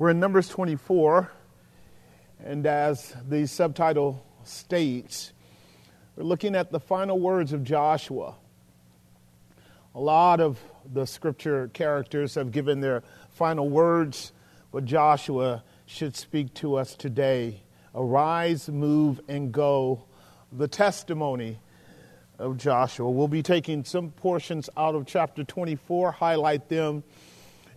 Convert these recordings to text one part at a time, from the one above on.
We're in Numbers 24, and as the subtitle states, we're looking at the final words of Joshua. A lot of the scripture characters have given their final words, but Joshua should speak to us today. Arise, move, and go. The testimony of Joshua. We'll be taking some portions out of chapter 24, highlight them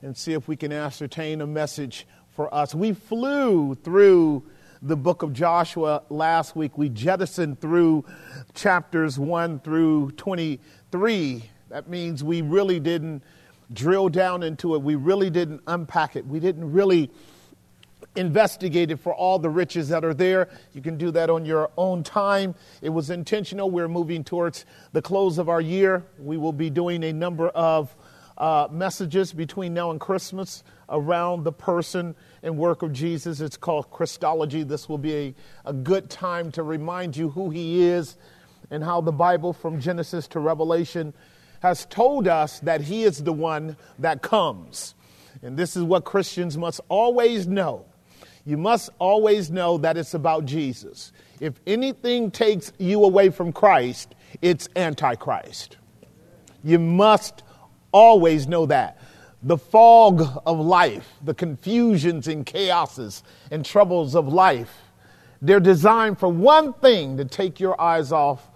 and see if we can ascertain a message for us. We flew through the book of Joshua last week. We jettisoned through chapters 1 through 23. That means we really didn't drill down into it. We really didn't unpack it. We didn't really investigate it for all the riches that are there. You can do that on your own time. It was intentional. We're moving towards the close of our year. We will be doing a number of uh, messages between now and Christmas around the person and work of Jesus. It's called Christology. This will be a, a good time to remind you who he is and how the Bible from Genesis to Revelation has told us that he is the one that comes. And this is what Christians must always know. You must always know that it's about Jesus. If anything takes you away from Christ, it's Antichrist. You must Always know that. The fog of life, the confusions and chaoses and troubles of life, they're designed for one thing to take your eyes off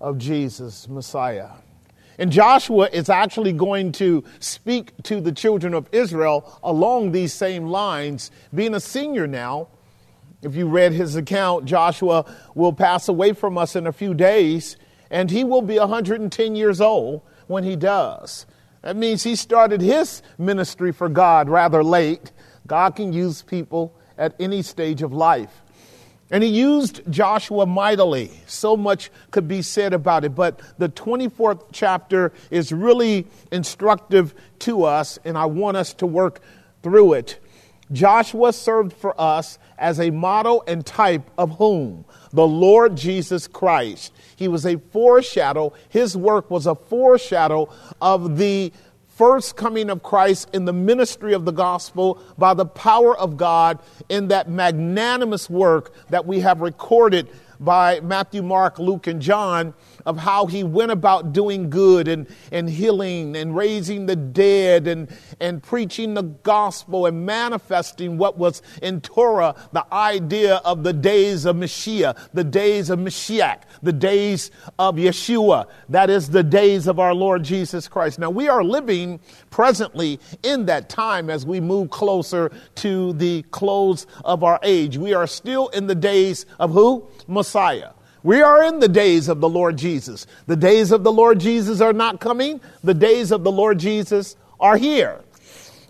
of Jesus, Messiah. And Joshua is actually going to speak to the children of Israel along these same lines. Being a senior now, if you read his account, Joshua will pass away from us in a few days, and he will be 110 years old when he does. That means he started his ministry for God rather late. God can use people at any stage of life. And he used Joshua mightily. So much could be said about it. But the 24th chapter is really instructive to us, and I want us to work through it. Joshua served for us as a model and type of whom? The Lord Jesus Christ. He was a foreshadow, his work was a foreshadow of the first coming of Christ in the ministry of the gospel by the power of God in that magnanimous work that we have recorded by Matthew, Mark, Luke, and John of how he went about doing good and, and healing and raising the dead and, and preaching the gospel and manifesting what was in Torah, the idea of the days of Mashiach, the days of Mashiach, the days of Yeshua. That is the days of our Lord Jesus Christ. Now, we are living presently in that time as we move closer to the close of our age. We are still in the days of who? Messiah. We are in the days of the Lord Jesus. The days of the Lord Jesus are not coming, the days of the Lord Jesus are here.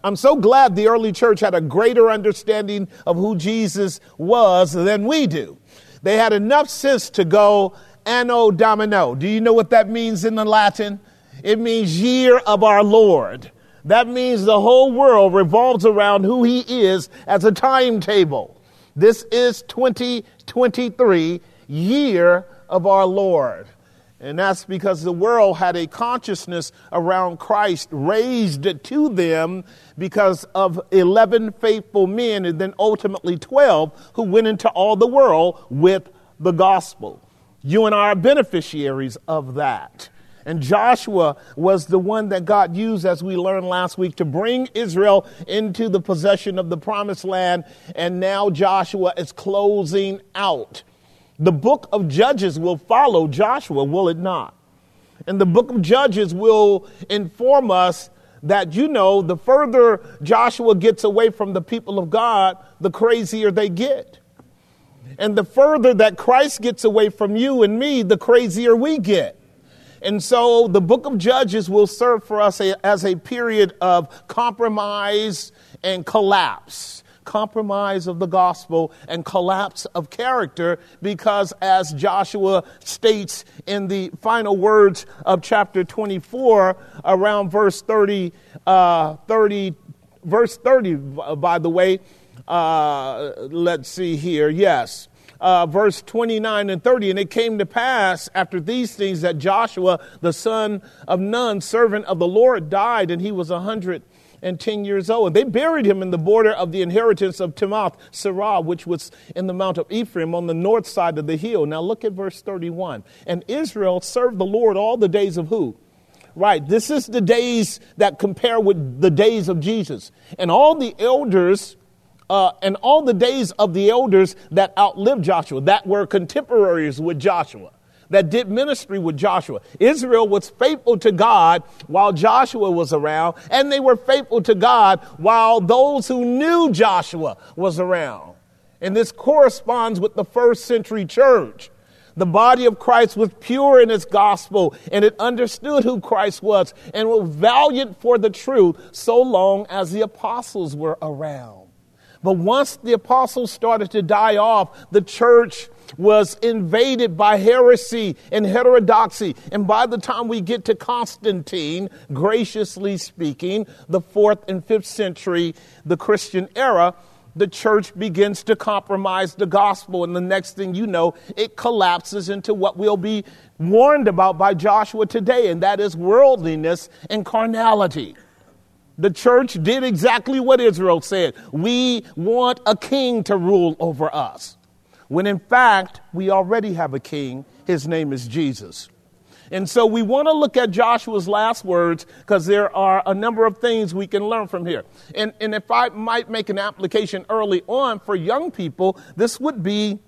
I'm so glad the early church had a greater understanding of who Jesus was than we do. They had enough sense to go anno domini. Do you know what that means in the Latin? It means year of our Lord. That means the whole world revolves around who he is as a timetable. This is 2023 year of our Lord. And that's because the world had a consciousness around Christ raised to them because of 11 faithful men and then ultimately 12 who went into all the world with the gospel. You and I are beneficiaries of that. And Joshua was the one that God used, as we learned last week, to bring Israel into the possession of the promised land. And now Joshua is closing out the book of Judges will follow Joshua, will it not? And the book of Judges will inform us that, you know, the further Joshua gets away from the people of God, the crazier they get. And the further that Christ gets away from you and me, the crazier we get. And so the book of Judges will serve for us a, as a period of compromise and collapse compromise of the gospel and collapse of character because, as Joshua states in the final words of chapter 24, around verse 30, uh, 30 verse 30, by the way, uh, let's see here, yes. Uh, verse 29 and 30. And it came to pass after these things that Joshua, the son of Nun, servant of the Lord, died, and he was a 100 and 10 years old. And they buried him in the border of the inheritance of Timnath Serah, which was in the Mount of Ephraim on the north side of the hill. Now look at verse 31. And Israel served the Lord all the days of who? Right, this is the days that compare with the days of Jesus. And all the elders, uh, and all the days of the elders that outlived Joshua, that were contemporaries with Joshua that did ministry with Joshua. Israel was faithful to God while Joshua was around, and they were faithful to God while those who knew Joshua was around. And this corresponds with the first century church. The body of Christ was pure in its gospel and it understood who Christ was and was valiant for the truth so long as the apostles were around. But once the apostles started to die off, the church was invaded by heresy and heterodoxy. And by the time we get to Constantine, graciously speaking, the fourth and fifth century, the Christian era, the church begins to compromise the gospel. And the next thing you know, it collapses into what we'll be warned about by Joshua today, and that is worldliness and carnality. The church did exactly what Israel said. We want a king to rule over us when in fact we already have a king. His name is Jesus. And so we want to look at Joshua's last words because there are a number of things we can learn from here. And, and if I might make an application early on for young people, this would be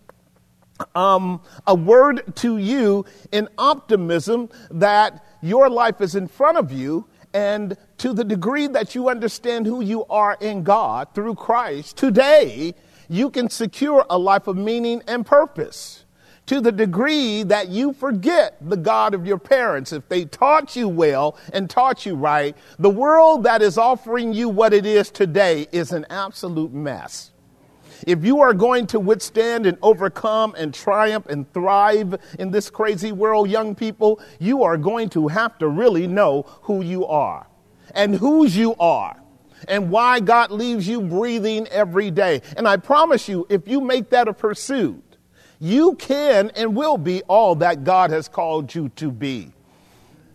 um, a word to you in optimism that your life is in front of you. And to the degree that you understand who you are in God through Christ, today you can secure a life of meaning and purpose to the degree that you forget the God of your parents. If they taught you well and taught you right, the world that is offering you what it is today is an absolute mess. If you are going to withstand and overcome and triumph and thrive in this crazy world, young people, you are going to have to really know who you are and whose you are and why God leaves you breathing every day. And I promise you, if you make that a pursuit, you can and will be all that God has called you to be.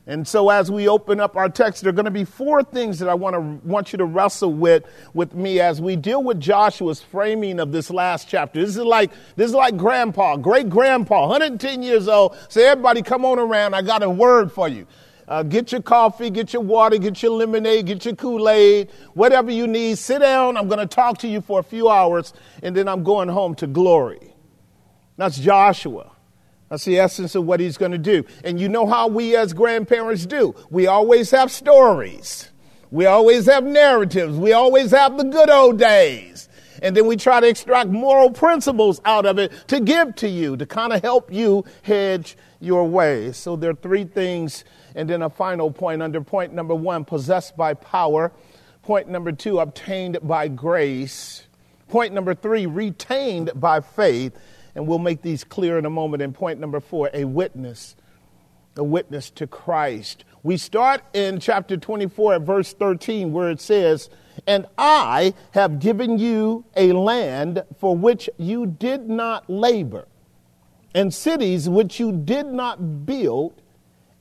And so as we open up our text, there are going to be four things that I want to want you to wrestle with with me as we deal with Joshua's framing of this last chapter. This is like this is like grandpa, great grandpa, 110 years old. Say, everybody come on around. I got a word for you. Uh, get your coffee, get your water, get your lemonade, get your Kool Aid, whatever you need. Sit down. I'm going to talk to you for a few hours, and then I'm going home to glory. That's Joshua. That's the essence of what he's going to do. And you know how we as grandparents do. We always have stories. We always have narratives. We always have the good old days. And then we try to extract moral principles out of it to give to you, to kind of help you hedge your way. So there are three things and then a final point under point number one, possessed by power. Point number two, obtained by grace. Point number three, retained by faith. And we'll make these clear in a moment. And point number four, a witness. A witness to Christ. We start in chapter 24 at verse 13 where it says, And I have given you a land for which you did not labor, and cities which you did not build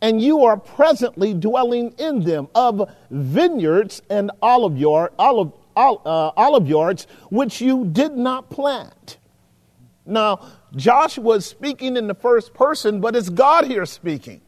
and you are presently dwelling in them, of vineyards and olive, yard, olive, uh, olive yards, which you did not plant. Now, Joshua is speaking in the first person, but it's God here speaking.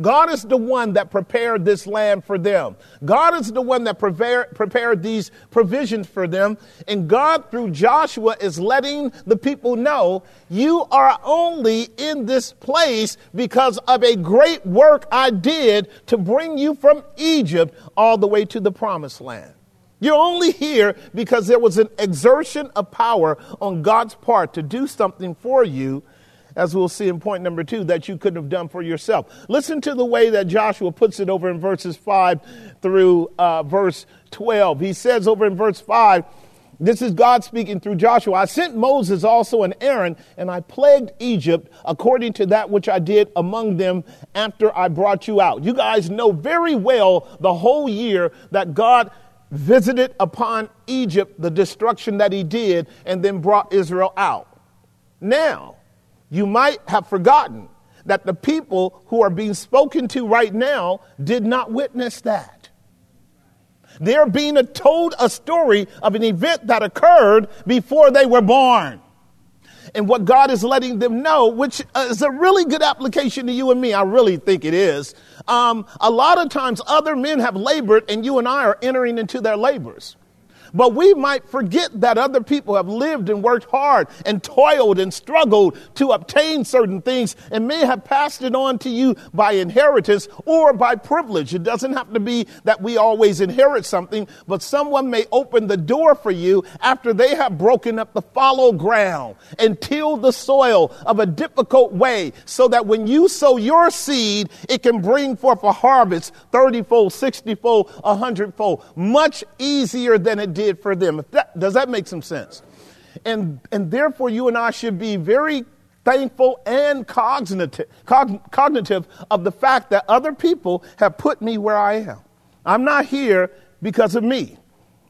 God is the one that prepared this land for them. God is the one that prepare, prepared these provisions for them. And God, through Joshua, is letting the people know you are only in this place because of a great work I did to bring you from Egypt all the way to the promised land. You're only here because there was an exertion of power on God's part to do something for you as we'll see in point number two, that you couldn't have done for yourself. Listen to the way that Joshua puts it over in verses 5 through uh, verse 12. He says over in verse 5, this is God speaking through Joshua. I sent Moses also and Aaron, and I plagued Egypt according to that which I did among them after I brought you out. You guys know very well the whole year that God visited upon Egypt the destruction that he did and then brought Israel out. Now, you might have forgotten that the people who are being spoken to right now did not witness that. They're being told a story of an event that occurred before they were born. And what God is letting them know, which is a really good application to you and me, I really think it is. Um, a lot of times other men have labored and you and I are entering into their labors. But we might forget that other people have lived and worked hard and toiled and struggled to obtain certain things and may have passed it on to you by inheritance or by privilege. It doesn't have to be that we always inherit something, but someone may open the door for you after they have broken up the fallow ground and tilled the soil of a difficult way so that when you sow your seed, it can bring forth a harvest 30 fold, 60 fold, 100 fold, much easier than it did did for them. That, does that make some sense? And, and therefore, you and I should be very thankful and cognitive, cognitive of the fact that other people have put me where I am. I'm not here because of me.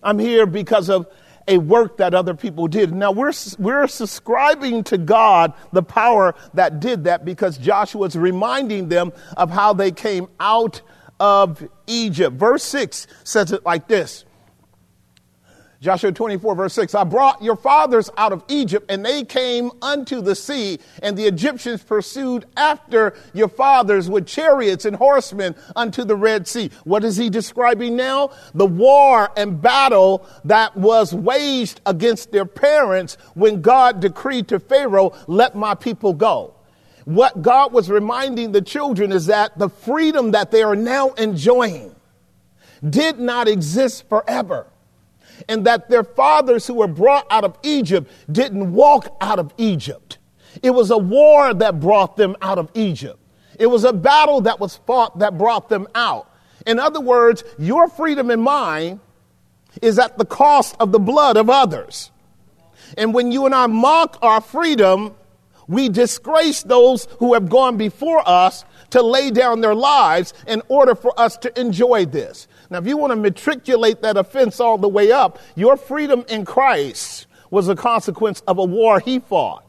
I'm here because of a work that other people did. Now we're, we're subscribing to God the power that did that because Joshua is reminding them of how they came out of Egypt. Verse 6 says it like this Joshua 24, verse 6 I brought your fathers out of Egypt, and they came unto the sea, and the Egyptians pursued after your fathers with chariots and horsemen unto the Red Sea. What is he describing now? The war and battle that was waged against their parents when God decreed to Pharaoh, Let my people go. What God was reminding the children is that the freedom that they are now enjoying did not exist forever and that their fathers who were brought out of Egypt didn't walk out of Egypt. It was a war that brought them out of Egypt. It was a battle that was fought that brought them out. In other words, your freedom and mine is at the cost of the blood of others. And when you and I mock our freedom, we disgrace those who have gone before us to lay down their lives in order for us to enjoy this. Now, if you want to matriculate that offense all the way up, your freedom in Christ was a consequence of a war he fought,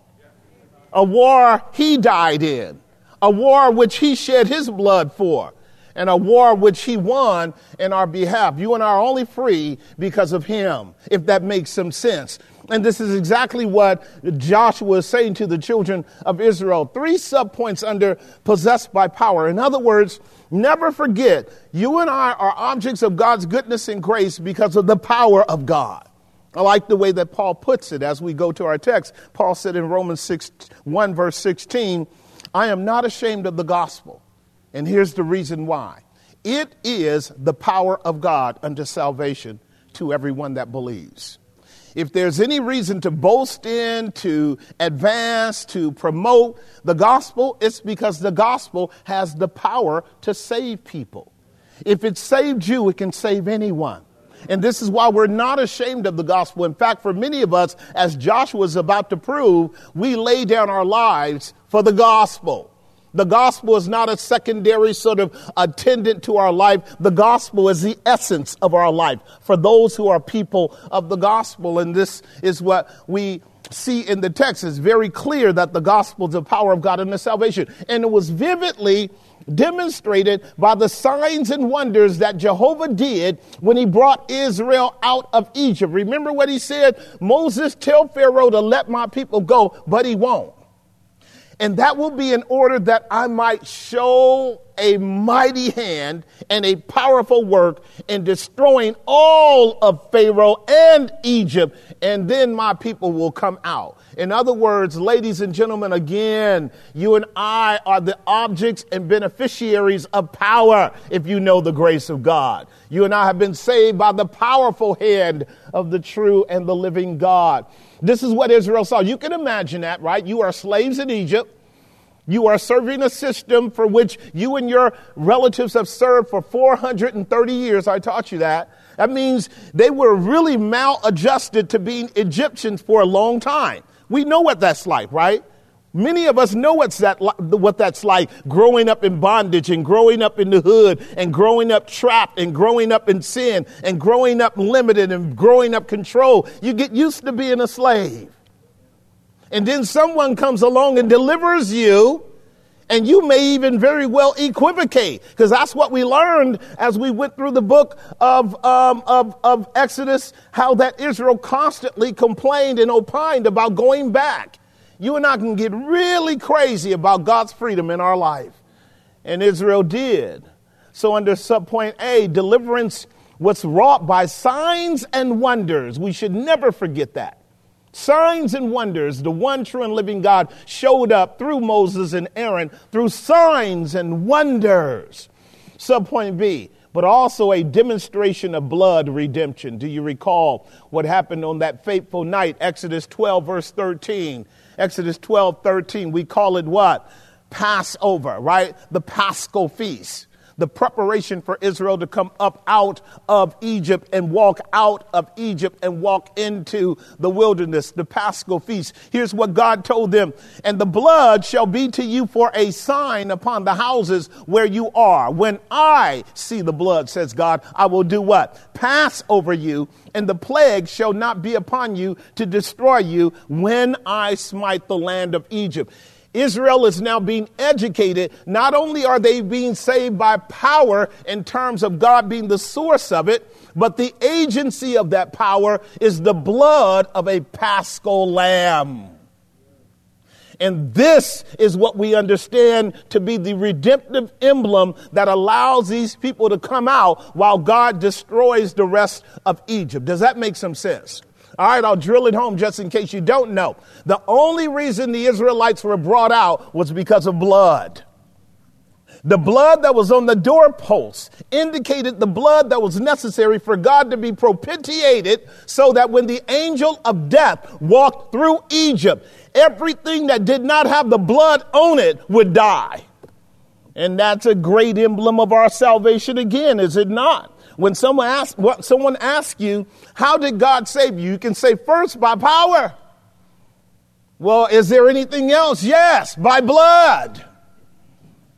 a war he died in, a war which he shed his blood for, and a war which he won in our behalf. You and I are only free because of him, if that makes some sense. And this is exactly what Joshua is saying to the children of Israel. Three subpoints under possessed by power. In other words, Never forget, you and I are objects of God's goodness and grace because of the power of God. I like the way that Paul puts it as we go to our text. Paul said in Romans 6, 1, verse 16, I am not ashamed of the gospel. And here's the reason why it is the power of God unto salvation to everyone that believes if there's any reason to boast in, to advance, to promote the gospel, it's because the gospel has the power to save people. If it saved you, it can save anyone. And this is why we're not ashamed of the gospel. In fact, for many of us, as Joshua is about to prove, we lay down our lives for the gospel. The gospel is not a secondary sort of attendant to our life. The gospel is the essence of our life for those who are people of the gospel. And this is what we see in the text. It's very clear that the gospel is the power of God in the salvation. And it was vividly demonstrated by the signs and wonders that Jehovah did when he brought Israel out of Egypt. Remember what he said? Moses, tell Pharaoh to let my people go, but he won't. And that will be in order that I might show a mighty hand and a powerful work in destroying all of Pharaoh and Egypt, and then my people will come out. In other words, ladies and gentlemen, again, you and I are the objects and beneficiaries of power if you know the grace of God. You and I have been saved by the powerful hand of the true and the living God. This is what Israel saw. You can imagine that, right? You are slaves in Egypt. You are serving a system for which you and your relatives have served for 430 years. I taught you that. That means they were really maladjusted to being Egyptians for a long time. We know what that's like, right? Many of us know what's that, what that's like growing up in bondage and growing up in the hood and growing up trapped and growing up in sin and growing up limited and growing up control. You get used to being a slave. And then someone comes along and delivers you And you may even very well equivocate, because that's what we learned as we went through the book of, um, of, of Exodus, how that Israel constantly complained and opined about going back. You and I can get really crazy about God's freedom in our life. And Israel did. So, under subpoint A, deliverance was wrought by signs and wonders. We should never forget that. Signs and wonders, the one true and living God showed up through Moses and Aaron through signs and wonders. Subpoint B, but also a demonstration of blood redemption. Do you recall what happened on that fateful night? Exodus 12, verse 13. Exodus 12, 13. We call it what? Passover, right? The Paschal feast the preparation for Israel to come up out of Egypt and walk out of Egypt and walk into the wilderness, the Paschal feast. Here's what God told them. And the blood shall be to you for a sign upon the houses where you are. When I see the blood, says God, I will do what? Pass over you and the plague shall not be upon you to destroy you when I smite the land of Egypt. Israel is now being educated. Not only are they being saved by power in terms of God being the source of it, but the agency of that power is the blood of a paschal lamb. And this is what we understand to be the redemptive emblem that allows these people to come out while God destroys the rest of Egypt. Does that make some sense? All right, I'll drill it home just in case you don't know. The only reason the Israelites were brought out was because of blood. The blood that was on the doorposts indicated the blood that was necessary for God to be propitiated so that when the angel of death walked through Egypt, everything that did not have the blood on it would die. And that's a great emblem of our salvation again, is it not? When someone asks, what, someone asks you, how did God save you? You can say first by power. Well, is there anything else? Yes, by blood.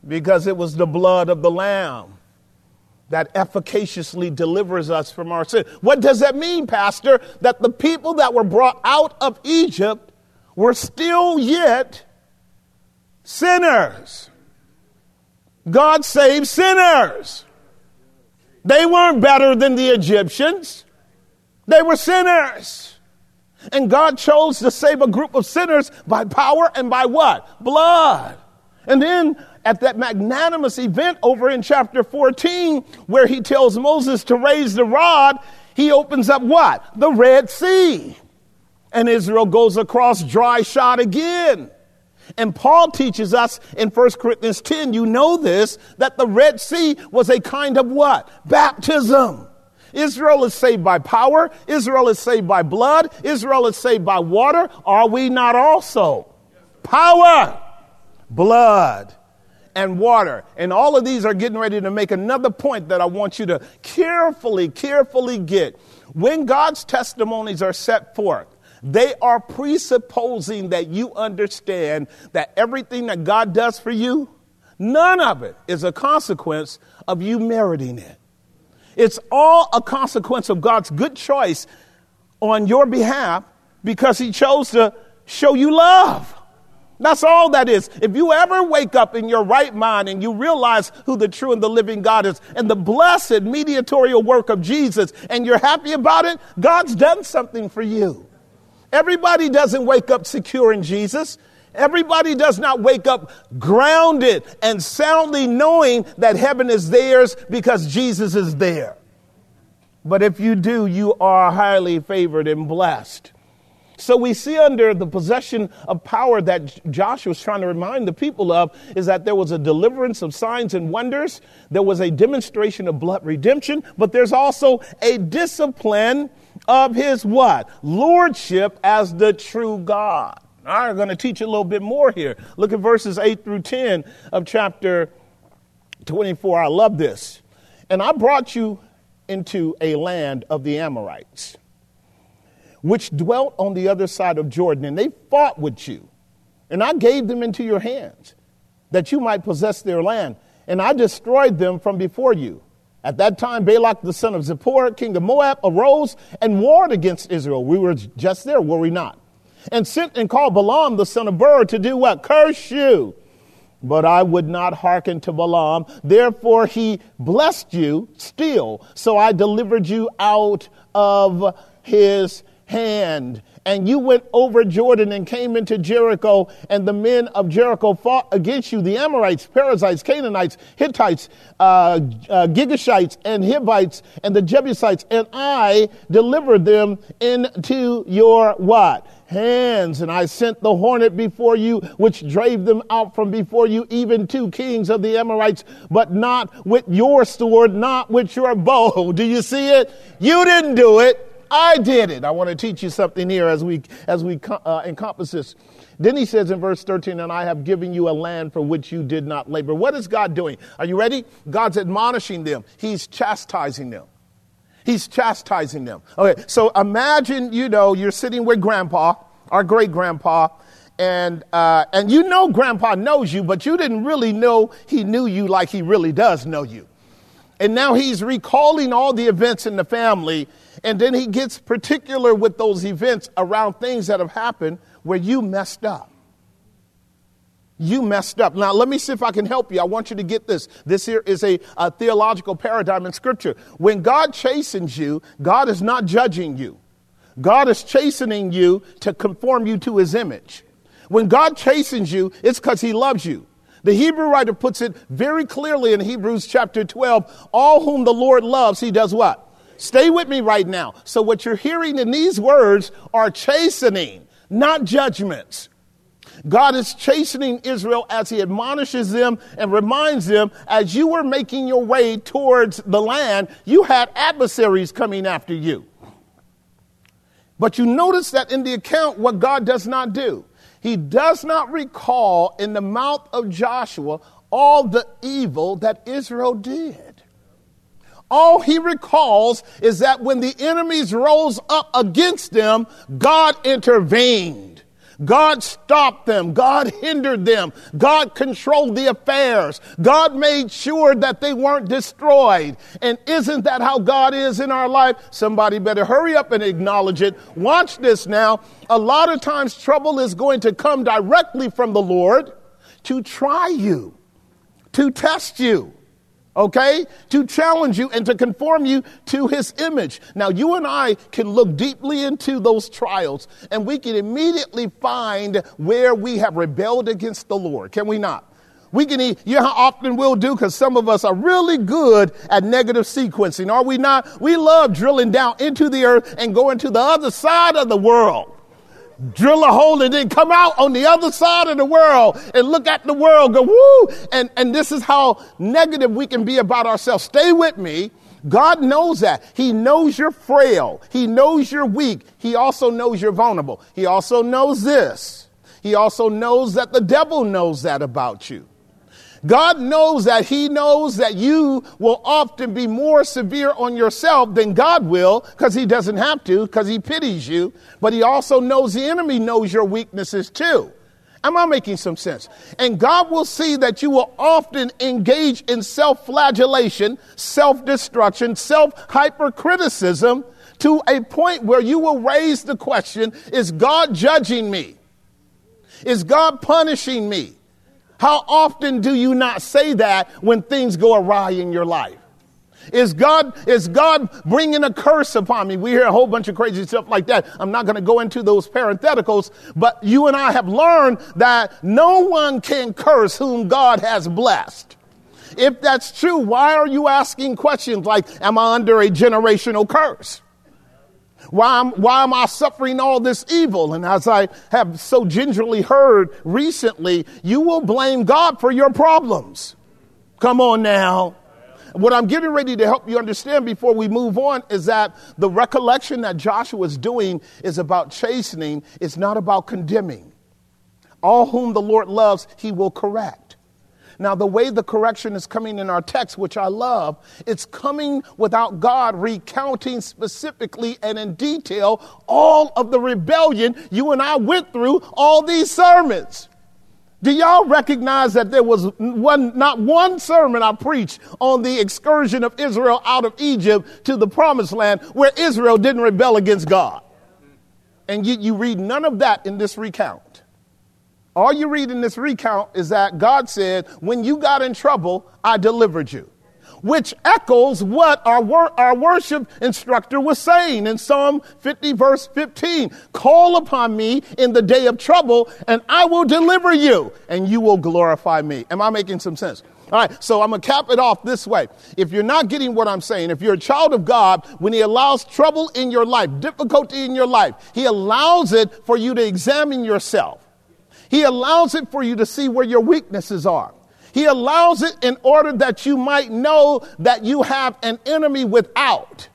Because it was the blood of the Lamb that efficaciously delivers us from our sin. What does that mean, Pastor? That the people that were brought out of Egypt were still yet sinners. God saved sinners. They weren't better than the Egyptians. They were sinners. And God chose to save a group of sinners by power and by what? Blood. And then at that magnanimous event over in chapter 14, where he tells Moses to raise the rod, he opens up what? The Red Sea. And Israel goes across dry shod again. And Paul teaches us in 1 Corinthians 10, you know this, that the Red Sea was a kind of what? Baptism. Israel is saved by power. Israel is saved by blood. Israel is saved by water. Are we not also? Power, blood, and water. And all of these are getting ready to make another point that I want you to carefully, carefully get. When God's testimonies are set forth, they are presupposing that you understand that everything that God does for you, none of it is a consequence of you meriting it. It's all a consequence of God's good choice on your behalf because He chose to show you love. That's all that is. If you ever wake up in your right mind and you realize who the true and the living God is and the blessed mediatorial work of Jesus and you're happy about it, God's done something for you. Everybody doesn't wake up secure in Jesus. Everybody does not wake up grounded and soundly knowing that heaven is theirs because Jesus is there. But if you do, you are highly favored and blessed. So we see under the possession of power that Joshua was trying to remind the people of is that there was a deliverance of signs and wonders. There was a demonstration of blood redemption, but there's also a discipline of his what? Lordship as the true God. I'm going to teach you a little bit more here. Look at verses 8 through 10 of chapter 24. I love this. And I brought you into a land of the Amorites, which dwelt on the other side of Jordan, and they fought with you. And I gave them into your hands, that you might possess their land. And I destroyed them from before you. At that time, Balak the son of Zippor, king of Moab, arose and warred against Israel. We were just there, were we not? And sent and called Balaam the son of Beor to do what? Curse you. but I would not hearken to Balaam. Therefore he blessed you still. So I delivered you out of his hand and you went over Jordan and came into Jericho, and the men of Jericho fought against you, the Amorites, Perizzites, Canaanites, Hittites, uh, uh, Girgashites, and Hivites, and the Jebusites, and I delivered them into your what? hands, and I sent the hornet before you, which drave them out from before you, even two kings of the Amorites, but not with your sword, not with your bow. Do you see it? You didn't do it. I did it. I want to teach you something here as we as we uh, encompass this. Then he says in verse 13, and I have given you a land for which you did not labor. What is God doing? Are you ready? God's admonishing them. He's chastising them. He's chastising them. Okay, so imagine, you know, you're sitting with grandpa, our great grandpa, and uh, and you know grandpa knows you, but you didn't really know he knew you like he really does know you. And now he's recalling all the events in the family and then he gets particular with those events around things that have happened where you messed up. You messed up. Now, let me see if I can help you. I want you to get this. This here is a, a theological paradigm in Scripture. When God chastens you, God is not judging you. God is chastening you to conform you to his image. When God chastens you, it's because he loves you. The Hebrew writer puts it very clearly in Hebrews chapter 12 all whom the Lord loves, he does what? Stay with me right now. So, what you're hearing in these words are chastening, not judgments. God is chastening Israel as he admonishes them and reminds them as you were making your way towards the land, you had adversaries coming after you. But you notice that in the account, what God does not do, he does not recall in the mouth of Joshua all the evil that Israel did. All he recalls is that when the enemies rose up against them, God intervened. God stopped them. God hindered them. God controlled the affairs. God made sure that they weren't destroyed. And isn't that how God is in our life? Somebody better hurry up and acknowledge it. Watch this now. A lot of times trouble is going to come directly from the Lord to try you, to test you okay? To challenge you and to conform you to his image. Now, you and I can look deeply into those trials and we can immediately find where we have rebelled against the Lord, can we not? We can, you know how often we'll do because some of us are really good at negative sequencing, are we not? We love drilling down into the earth and going to the other side of the world drill a hole and then come out on the other side of the world and look at the world, go, woo! And, and this is how negative we can be about ourselves. Stay with me. God knows that. He knows you're frail. He knows you're weak. He also knows you're vulnerable. He also knows this. He also knows that the devil knows that about you. God knows that He knows that you will often be more severe on yourself than God will because He doesn't have to because He pities you. But He also knows the enemy knows your weaknesses too. Am I making some sense? And God will see that you will often engage in self flagellation, self destruction, self hypercriticism to a point where you will raise the question Is God judging me? Is God punishing me? How often do you not say that when things go awry in your life? Is God, is God bringing a curse upon me? We hear a whole bunch of crazy stuff like that. I'm not going to go into those parentheticals, but you and I have learned that no one can curse whom God has blessed. If that's true, why are you asking questions like, am I under a generational curse? Why am, why am I suffering all this evil? And as I have so gingerly heard recently, you will blame God for your problems. Come on now. What I'm getting ready to help you understand before we move on is that the recollection that Joshua is doing is about chastening, it's not about condemning. All whom the Lord loves, he will correct. Now, the way the correction is coming in our text, which I love, it's coming without God recounting specifically and in detail all of the rebellion you and I went through all these sermons. Do y'all recognize that there was one, not one sermon I preached on the excursion of Israel out of Egypt to the promised land where Israel didn't rebel against God? And yet you read none of that in this recount. All you read in this recount is that God said, When you got in trouble, I delivered you which echoes what our, wor- our worship instructor was saying in Psalm 50, verse 15. Call upon me in the day of trouble, and I will deliver you, and you will glorify me. Am I making some sense? All right, so I'm going to cap it off this way. If you're not getting what I'm saying, if you're a child of God, when He allows trouble in your life, difficulty in your life, He allows it for you to examine yourself. He allows it for you to see where your weaknesses are. He allows it in order that you might know that you have an enemy without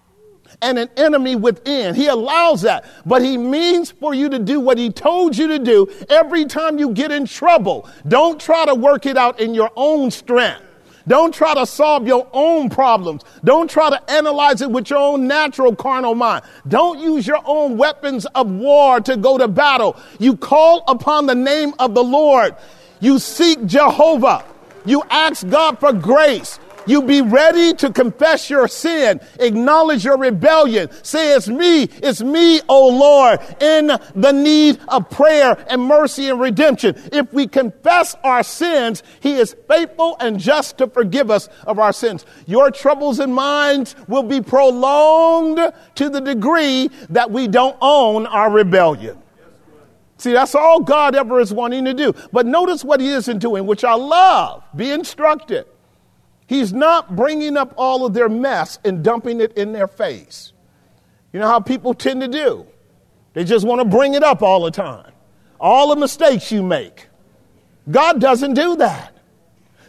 and an enemy within. He allows that, but he means for you to do what he told you to do every time you get in trouble. Don't try to work it out in your own strength. Don't try to solve your own problems. Don't try to analyze it with your own natural carnal mind. Don't use your own weapons of war to go to battle. You call upon the name of the Lord. You seek Jehovah. You ask God for grace. You be ready to confess your sin, acknowledge your rebellion. Say, It's me, it's me, O Lord, in the need of prayer and mercy and redemption. If we confess our sins, He is faithful and just to forgive us of our sins. Your troubles and minds will be prolonged to the degree that we don't own our rebellion. See, that's all God ever is wanting to do. But notice what he isn't doing, which I love. Be instructed. He's not bringing up all of their mess and dumping it in their face. You know how people tend to do? They just want to bring it up all the time. All the mistakes you make. God doesn't do that.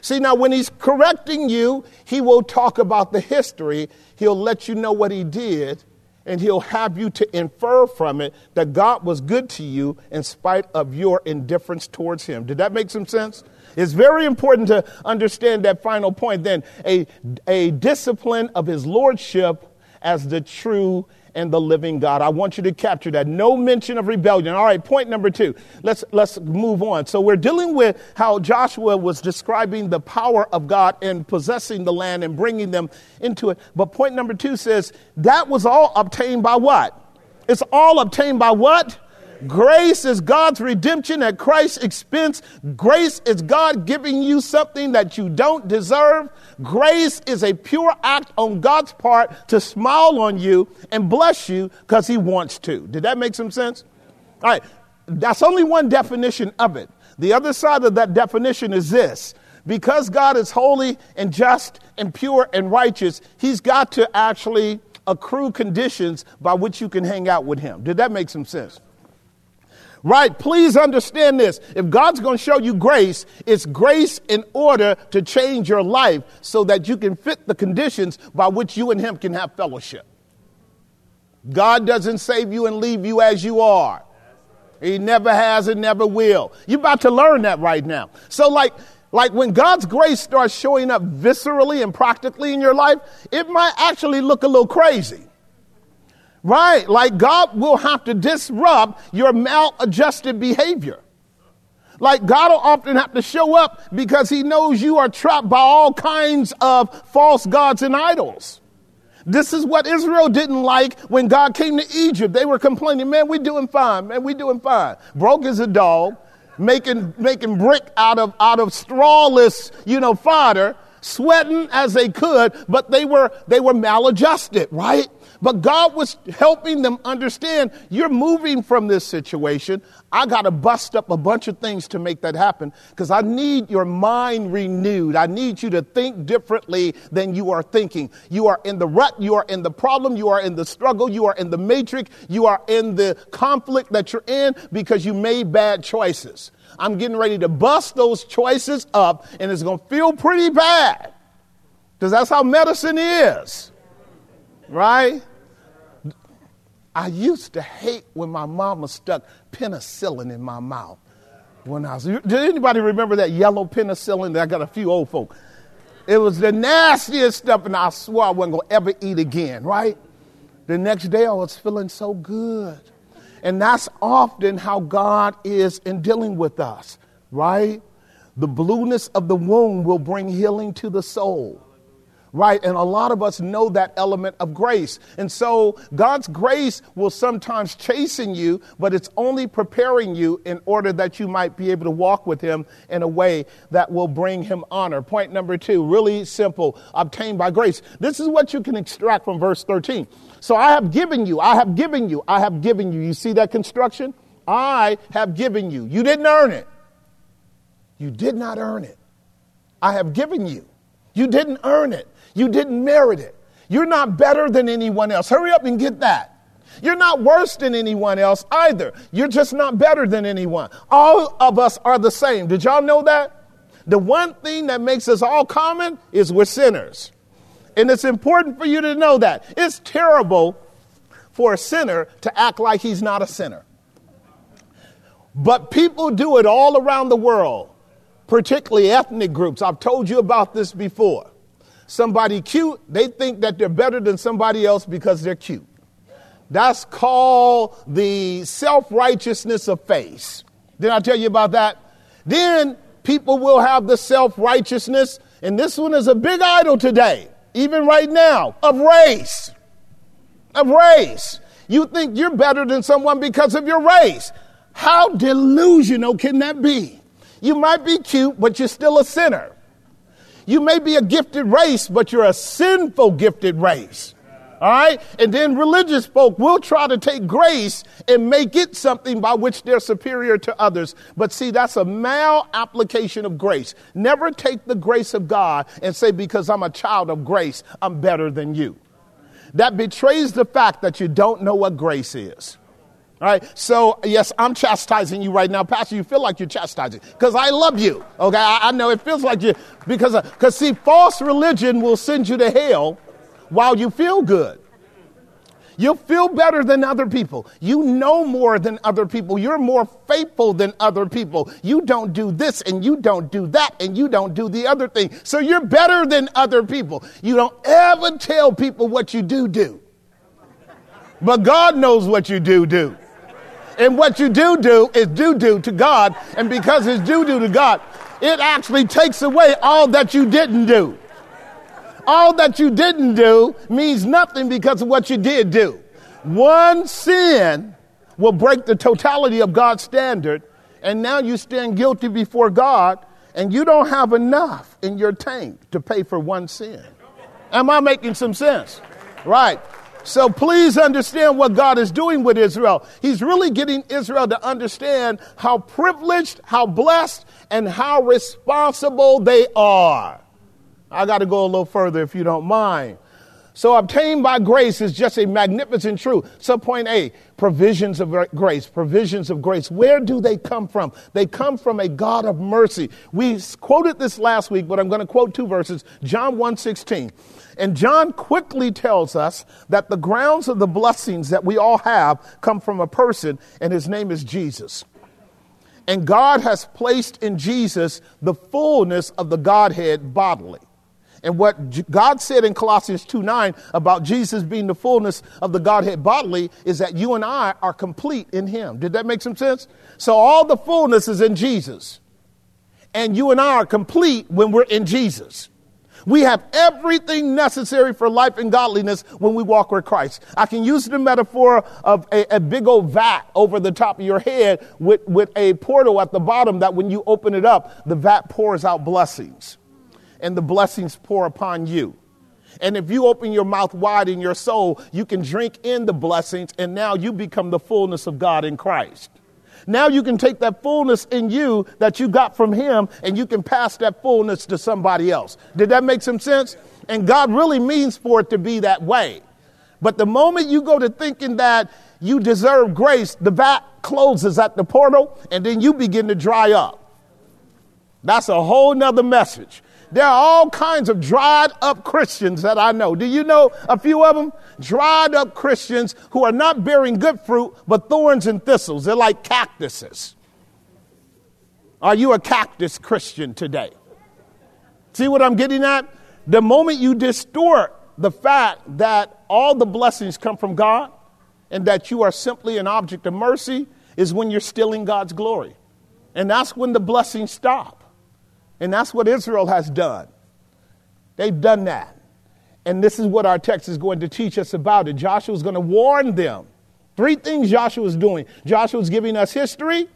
See, now when he's correcting you, he will talk about the history. He'll let you know what he did and he'll have you to infer from it that God was good to you in spite of your indifference towards him. Did that make some sense? It's very important to understand that final point then a, a discipline of his lordship as the true and the living God. I want you to capture that. No mention of rebellion. All right, point number two. Let's, let's move on. So we're dealing with how Joshua was describing the power of God in possessing the land and bringing them into it. But point number two says that was all obtained by what? It's all obtained by what? Grace is God's redemption at Christ's expense. Grace is God giving you something that you don't deserve. Grace is a pure act on God's part to smile on you and bless you because He wants to. Did that make some sense? All right, that's only one definition of it. The other side of that definition is this because God is holy and just and pure and righteous, He's got to actually accrue conditions by which you can hang out with Him. Did that make some sense? Right? Please understand this. If God's going to show you grace, it's grace in order to change your life so that you can fit the conditions by which you and Him can have fellowship. God doesn't save you and leave you as you are. He never has and never will. You're about to learn that right now. So, like, like when God's grace starts showing up viscerally and practically in your life, it might actually look a little crazy. Right, like God will have to disrupt your maladjusted behavior. Like God will often have to show up because he knows you are trapped by all kinds of false gods and idols. This is what Israel didn't like when God came to Egypt. They were complaining, man, we're doing fine, man, we're doing fine. Broke as a dog, making, making brick out of, out of strawless, you know, fodder, sweating as they could, but they were, they were maladjusted, right? But God was helping them understand you're moving from this situation. I got to bust up a bunch of things to make that happen because I need your mind renewed. I need you to think differently than you are thinking. You are in the rut, you are in the problem, you are in the struggle, you are in the matrix, you are in the conflict that you're in because you made bad choices. I'm getting ready to bust those choices up and it's going to feel pretty bad because that's how medicine is. Right? I used to hate when my mama stuck penicillin in my mouth when I was. Did anybody remember that yellow penicillin? I got a few old folk. It was the nastiest stuff, and I swore I wasn't to ever eat again, right? The next day I was feeling so good. And that's often how God is in dealing with us, right? The blueness of the womb will bring healing to the soul. Right? And a lot of us know that element of grace. And so God's grace will sometimes chasten you, but it's only preparing you in order that you might be able to walk with Him in a way that will bring Him honor. Point number two, really simple, obtained by grace. This is what you can extract from verse 13. So I have given you, I have given you, I have given you. You see that construction? I have given you. You didn't earn it. You did not earn it. I have given you. You didn't earn it. You didn't merit it. You're not better than anyone else. Hurry up and get that. You're not worse than anyone else either. You're just not better than anyone. All of us are the same. Did y'all know that? The one thing that makes us all common is we're sinners. And it's important for you to know that. It's terrible for a sinner to act like he's not a sinner. But people do it all around the world, particularly ethnic groups. I've told you about this before somebody cute, they think that they're better than somebody else because they're cute. That's called the self righteousness of face. Did I tell you about that? Then people will have the self righteousness, and this one is a big idol today, even right now, of race. Of race. You think you're better than someone because of your race. How delusional can that be? You might be cute, but you're still a sinner. You may be a gifted race, but you're a sinful gifted race. All right? And then religious folk will try to take grace and make it something by which they're superior to others. But see, that's a mal application of grace. Never take the grace of God and say, because I'm a child of grace, I'm better than you. That betrays the fact that you don't know what grace is. All right. So, yes, I'm chastising you right now. Pastor, you feel like you're chastising because I love you. Okay. I, I, know it feels like you because, because see, false religion will send you to hell while you feel good. You'll feel better than other people. You know more than other people. You're more faithful than other people. You don't do this and you don't do that and you don't do the other thing. So you're better than other people. You don't ever tell people what you do do. But God knows what you do do. And what you do do is do do to God. And because it's do do to God, it actually takes away all that you didn't do. All that you didn't do means nothing because of what you did do. One sin will break the totality of God's standard, and now you stand guilty before God, and you don't have enough in your tank to pay for one sin. Am I making some sense? Right. So please understand what God is doing with Israel. He's really getting Israel to understand how privileged, how blessed, and how responsible they are. I got to go a little further if you don't mind. So obtained by grace is just a magnificent truth. So point A, provisions of grace, provisions of grace. Where do they come from? They come from a God of mercy. We quoted this last week, but I'm going to quote two verses. John 1:16. And John quickly tells us that the grounds of the blessings that we all have come from a person, and his name is Jesus. And God has placed in Jesus the fullness of the Godhead bodily. And what God said in Colossians 2 9 about Jesus being the fullness of the Godhead bodily is that you and I are complete in Him. Did that make some sense? So all the fullness is in Jesus. And you and I are complete when we're in Jesus. We have everything necessary for life and godliness when we walk with Christ. I can use the metaphor of a, a, big old vat over the top of your head with, with a portal at the bottom that when you open it up, the vat pours out blessings. And the blessings pour upon you. And if you open your mouth wide in your soul, you can drink in the blessings, and now you become the fullness of God in Christ. Now you can take that fullness in you that you got from Him and you can pass that fullness to somebody else. Did that make some sense? And God really means for it to be that way. But the moment you go to thinking that you deserve grace, the vat closes at the portal and then you begin to dry up. That's a whole nother message. There are all kinds of dried up Christians that I know. Do you know a few of them? Dried up Christians who are not bearing good fruit, but thorns and thistles. They're like cactuses. Are you a cactus Christian today? See what I'm getting at? The moment you distort the fact that all the blessings come from God and that you are simply an object of mercy is when you're stealing God's glory. And that's when the blessings stop. And that's what Israel has done. They've done that. And this is what our text is going to teach us about it. Joshua is going to warn them. Three things Joshua is doing. Joshua is giving us history.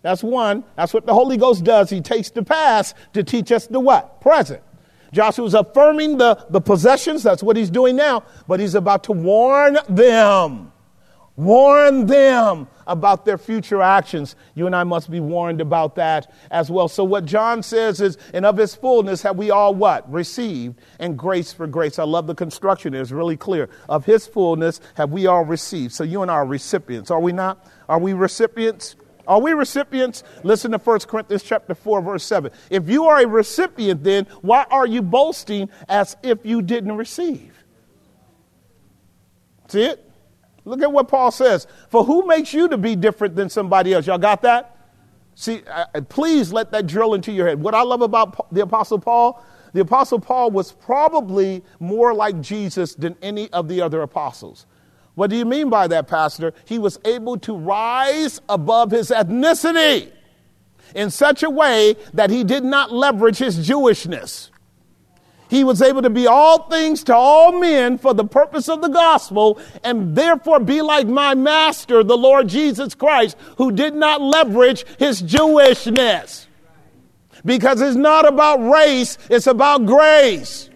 That's one. That's what the Holy Ghost does. He takes the past to teach us the what? Present. Joshua is affirming the, the possessions. That's what he's doing now. But he's about to warn them. Warn them about their future actions. You and I must be warned about that as well. So what John says is, and of his fullness have we all what? Received and grace for grace. I love the construction. It's really clear. Of his fullness have we all received. So you and I are recipients, are we not? Are we recipients? Are we recipients? Listen to 1 Corinthians chapter 4 verse 7. If you are a recipient then, why are you boasting as if you didn't receive? See it? Look at what Paul says. For who makes you to be different than somebody else? Y'all got that? See, uh, please let that drill into your head. What I love about the Apostle Paul, the Apostle Paul was probably more like Jesus than any of the other apostles. What do you mean by that, Pastor? He was able to rise above his ethnicity in such a way that he did not leverage his Jewishness. He was able to be all things to all men for the purpose of the gospel and therefore be like my master, the Lord Jesus Christ, who did not leverage his Jewishness. Because it's not about race, it's about grace.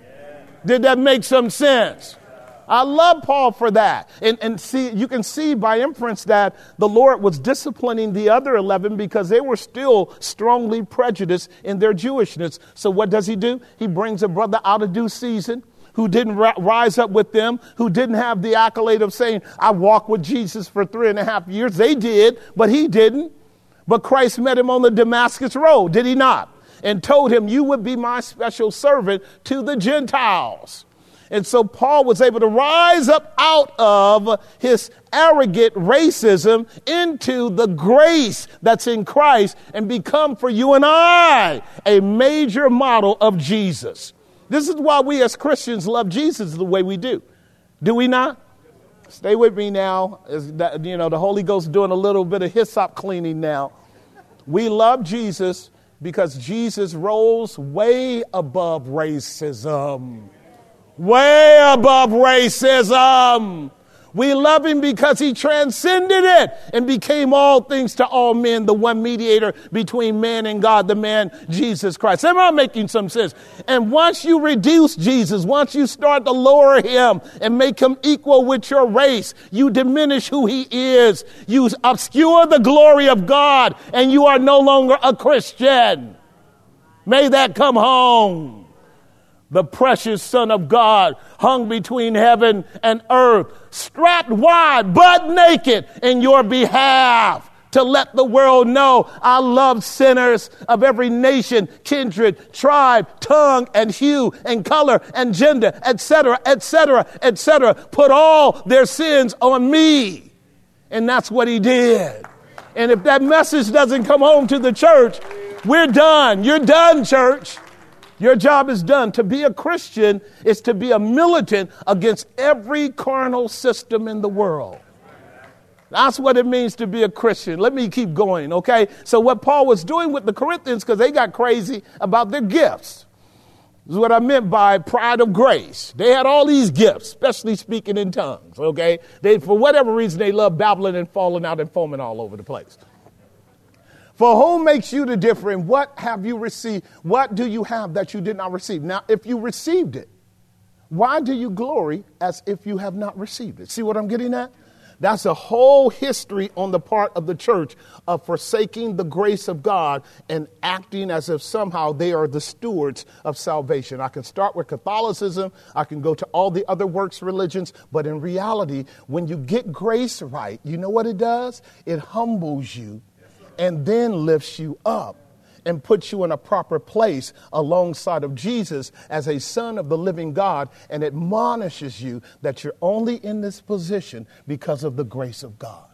Did that make some sense? I love Paul for that. And, and see, you can see by inference that the Lord was disciplining the other 11 because they were still strongly prejudiced in their Jewishness. So what does he do? He brings a brother out of due season who didn't rise up with them, who didn't have the accolade of saying, I walked with Jesus for three and a half years. They did, but he didn't. But Christ met him on the Damascus Road, did he not? And told him, You would be my special servant to the Gentiles. And so Paul was able to rise up out of his arrogant racism into the grace that's in Christ and become for you and I a major model of Jesus. This is why we as Christians love Jesus the way we do. Do we not? Stay with me now. That, you know, the Holy Ghost doing a little bit of hyssop cleaning now. We love Jesus because Jesus rose way above racism way above racism. We love him because he transcended it and became all things to all men, the one mediator between man and God, the man Jesus Christ. Am I making some sense? And once you reduce Jesus, once you start to lower him and make him equal with your race, you diminish who he is. You obscure the glory of God and you are no longer a Christian. May that come home the precious Son of God, hung between heaven and earth, strapped wide, but naked in your behalf to let the world know I love sinners of every nation, kindred, tribe, tongue, and hue, and color, and gender, etc., etc., etc. Put all their sins on me. And that's what he did. And if that message doesn't come home to the church, we're done. You're done, church. Your job is done. To be a Christian is to be a militant against every carnal system in the world. That's what it means to be a Christian. Let me keep going, okay? So, what Paul was doing with the Corinthians, because they got crazy about their gifts, is what I meant by pride of grace. They had all these gifts, especially speaking in tongues, okay? They, for whatever reason, they love babbling and falling out and foaming all over the place. For whom makes you to differ and what have you received? What do you have that you did not receive? Now, if you received it, why do you glory as if you have not received it? See what I'm getting at? That's a whole history on the part of the church of forsaking the grace of God and acting as if somehow they are the stewards of salvation. I can start with Catholicism, I can go to all the other works religions, but in reality, when you get grace right, you know what it does? It humbles you and then lifts you up and puts you in a proper place alongside of Jesus as a son of the living God and admonishes you that you're only in this position because of the grace of God.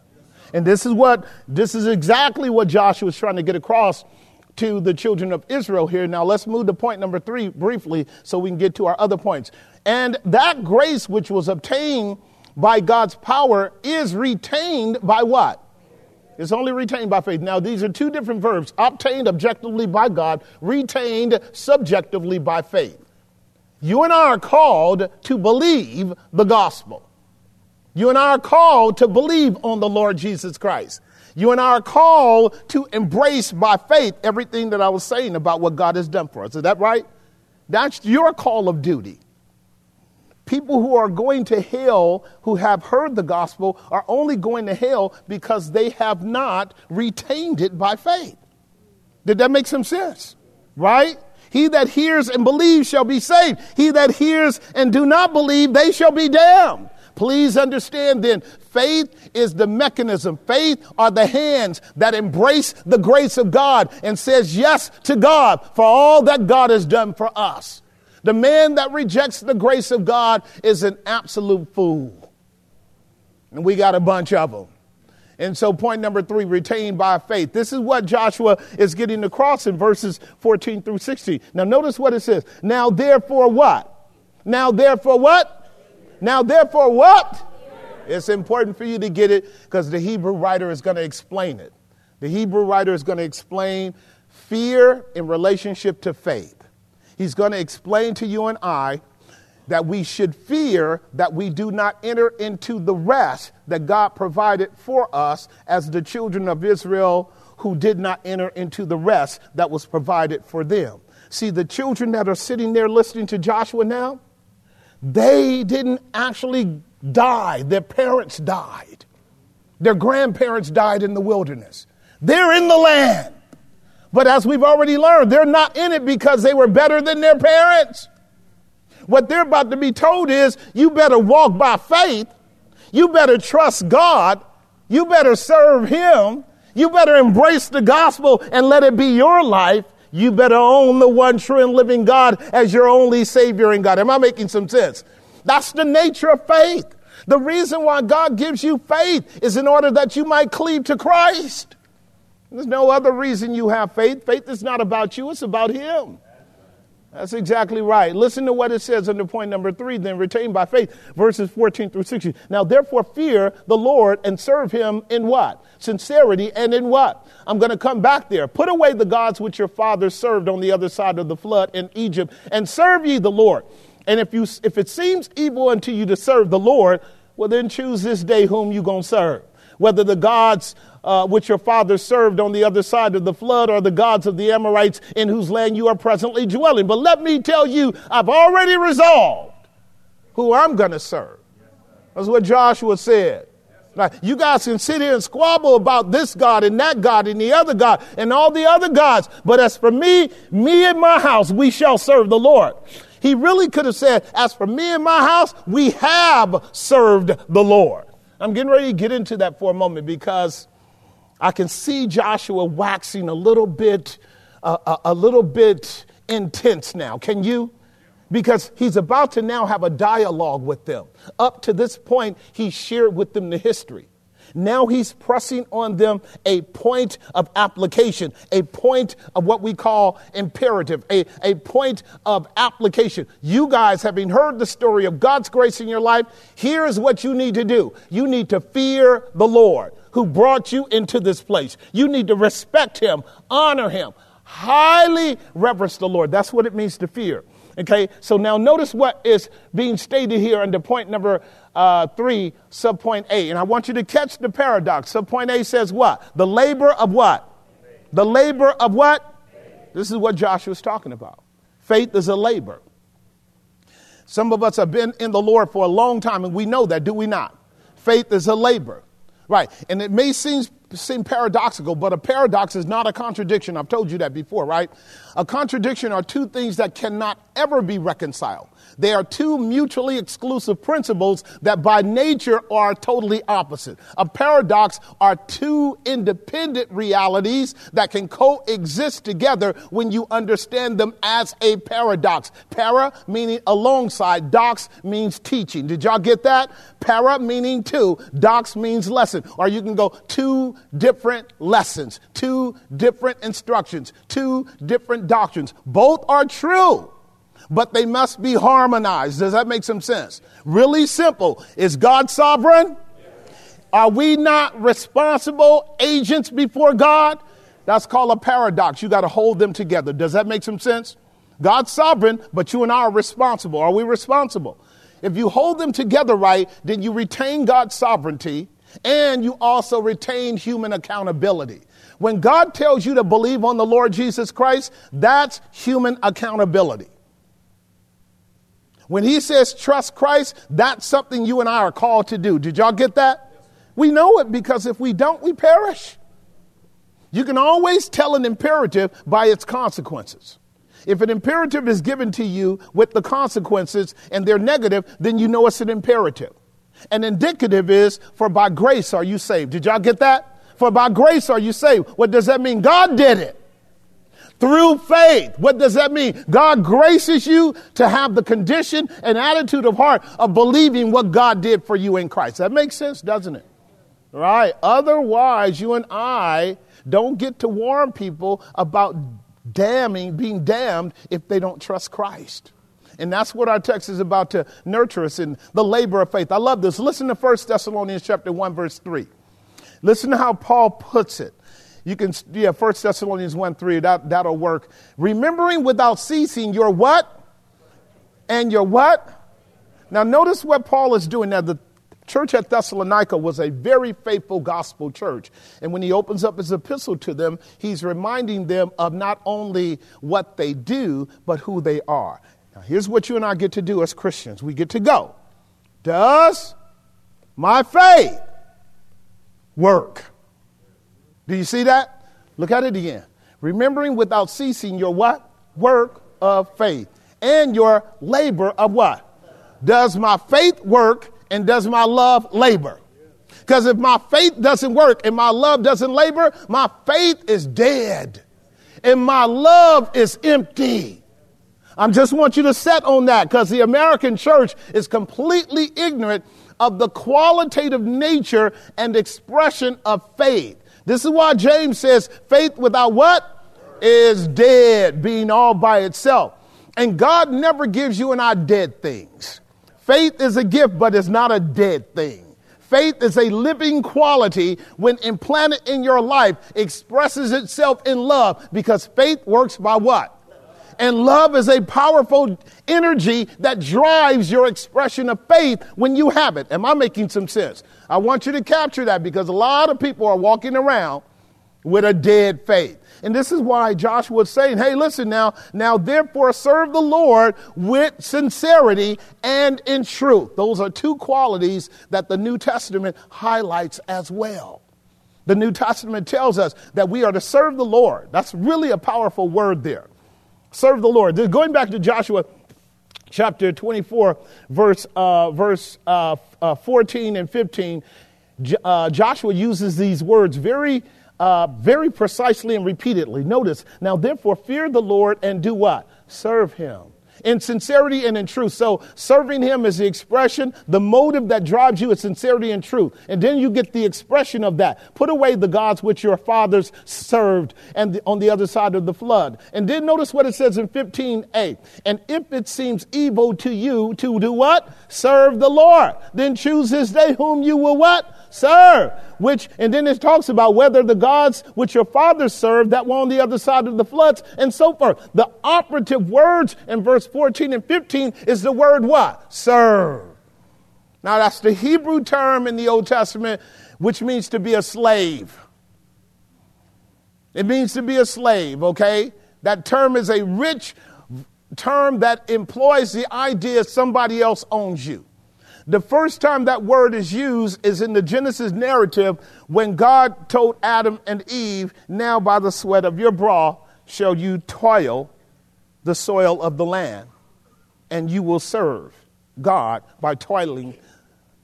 And this is what this is exactly what Joshua was trying to get across to the children of Israel here. Now let's move to point number 3 briefly so we can get to our other points. And that grace which was obtained by God's power is retained by what? It's only retained by faith. Now, these are two different verbs obtained objectively by God, retained subjectively by faith. You and I are called to believe the gospel. You and I are called to believe on the Lord Jesus Christ. You and I are called to embrace by faith everything that I was saying about what God has done for us. Is that right? That's your call of duty. People who are going to hell who have heard the gospel are only going to hell because they have not retained it by faith. Did that make some sense? Right? He that hears and believes shall be saved. He that hears and do not believe, they shall be damned. Please understand then, faith is the mechanism. Faith are the hands that embrace the grace of God and says yes to God for all that God has done for us. The man that rejects the grace of God is an absolute fool. And we got a bunch of them. And so, point number three, retained by faith. This is what Joshua is getting across in verses 14 through 16. Now, notice what it says. Now, therefore, what? Now, therefore, what? Now, therefore, what? It's important for you to get it because the Hebrew writer is going to explain it. The Hebrew writer is going to explain fear in relationship to faith. He's going to explain to you and I that we should fear that we do not enter into the rest that God provided for us as the children of Israel who did not enter into the rest that was provided for them. See, the children that are sitting there listening to Joshua now, they didn't actually die. Their parents died. Their grandparents died in the wilderness. They're in the land. But as we've already learned, they're not in it because they were better than their parents. What they're about to be told is you better walk by faith. You better trust God. You better serve Him. You better embrace the gospel and let it be your life. You better own the one true and living God as your only Savior and God. Am I making some sense? That's the nature of faith. The reason why God gives you faith is in order that you might cleave to Christ. There's no other reason you have faith. Faith is not about you, it's about Him. That's exactly right. Listen to what it says under point number three, then retain by faith, verses 14 through 16. Now, therefore, fear the Lord and serve him in what? Sincerity and in what? I'm going to come back there. Put away the gods which your fathers served on the other side of the flood in Egypt and serve ye the Lord. And if, you, if it seems evil unto you to serve the Lord, well, then choose this day whom you going to serve whether the gods uh, which your fathers served on the other side of the flood or the gods of the Amorites in whose land you are presently dwelling. But let me tell you, I've already resolved who I'm going to serve. That's what Joshua said. Now, you guys can sit here and squabble about this God and that God and the other God and all the other gods. But as for me, me and my house, we shall serve the Lord. He really could have said, as for me and my house, we have served the Lord. I'm getting ready to get into that for a moment because I can see Joshua waxing a little bit, uh, a, a little bit intense now. Can you? Because he's about to now have a dialogue with them. Up to this point, he shared with them the history. Now he's pressing on them a point of application, a point of what we call imperative, a, a point of application. You guys, having heard the story of God's grace in your life, here is what you need to do. You need to fear the Lord who brought you into this place. You need to respect him, honor him, highly reverence the Lord. That's what it means to fear. Okay, so now notice what is being stated here under point number uh, 3, subpoint A. And I want you to catch the paradox. Subpoint A says what? The labor of what? The labor of what? This is what Joshua's talking about. Faith is a labor. Some of us have been in the Lord for a long time, and we know that, do we not? Faith is a labor. Right. And it may seem, seem paradoxical, but a paradox is not a contradiction. I've told you that before, right? A contradiction are two things that cannot ever be reconciled. They are two mutually exclusive principles that by nature are totally opposite. A paradox are two independent realities that can coexist together when you understand them as a paradox. Para meaning alongside, dox means teaching. Did y'all get that? Para meaning two, dox means lesson. Or you can go two different lessons, two different instructions, two different doctrines. Both are true but they must be harmonized. Does that make some sense? Really simple. Is God sovereign? Are we not responsible agents before God? That's called a paradox. You got to hold them together. Does that make some sense? God's sovereign, but you and I are responsible. Are we responsible? If you hold them together right, then you retain God's sovereignty and you also retain human accountability. When God tells you to believe on the Lord Jesus Christ, that's human accountability. When he says trust Christ, that's something you and I are called to do. Did y'all get that? We know it because if we don't, we perish. You can always tell an imperative by its consequences. If an imperative is given to you with the consequences and they're negative, then you know it's an imperative. An indicative is, for by grace are you saved. Did y'all get that? For by grace are you saved. What does that mean? God did it. Through faith. What does that mean? God graces you to have the condition and attitude of heart of believing what God did for you in Christ. That makes sense, doesn't it? Right? Otherwise, you and I don't get to warn people about damning, being damned if they don't trust Christ. And that's what our text is about to nurture us in the labor of faith. I love this. Listen to 1 Thessalonians chapter 1, verse 3. Listen to how Paul puts it. You can, yeah, 1 Thessalonians 1 3, that, that'll work. Remembering without ceasing your what? And your what? Now, notice what Paul is doing now. The church at Thessalonica was a very faithful gospel church. And when he opens up his epistle to them, he's reminding them of not only what they do, but who they are. Now, here's what you and I get to do as Christians we get to go. Does my faith work? Do you see that? Look at it again. Remembering without ceasing your what? Work of faith. And your labor of what? Does my faith work and does my love labor? Because if my faith doesn't work and my love doesn't labor, my faith is dead and my love is empty. I just want you to set on that because the American church is completely ignorant of the qualitative nature and expression of faith. This is why James says faith without what? Is dead, being all by itself. And God never gives you and I dead things. Faith is a gift, but it's not a dead thing. Faith is a living quality when implanted in your life, expresses itself in love because faith works by what? And love is a powerful energy that drives your expression of faith when you have it. Am I making some sense? I want you to capture that because a lot of people are walking around with a dead faith. And this is why Joshua is saying, hey, listen now, now therefore serve the Lord with sincerity and in truth. Those are two qualities that the New Testament highlights as well. The New Testament tells us that we are to serve the Lord. That's really a powerful word there. Serve the Lord. Going back to Joshua chapter 24, verse, uh, verse uh, uh, 14 and 15, uh, Joshua uses these words very, uh, very precisely and repeatedly. Notice, now therefore fear the Lord and do what? Serve him in sincerity and in truth. So serving him is the expression, the motive that drives you is sincerity and truth. And then you get the expression of that. Put away the gods which your fathers served and the, on the other side of the flood. And then notice what it says in 15a. And if it seems evil to you to do what? Serve the Lord. Then choose this day whom you will what? Serve. Which, and then it talks about whether the gods which your fathers served that were on the other side of the floods and so forth. The operative words in verse 14 and 15 is the word what? Serve. Now that's the Hebrew term in the Old Testament, which means to be a slave. It means to be a slave, okay? That term is a rich term that employs the idea somebody else owns you. The first time that word is used is in the Genesis narrative when God told Adam and Eve, Now by the sweat of your brow shall you toil the soil of the land, and you will serve God by toiling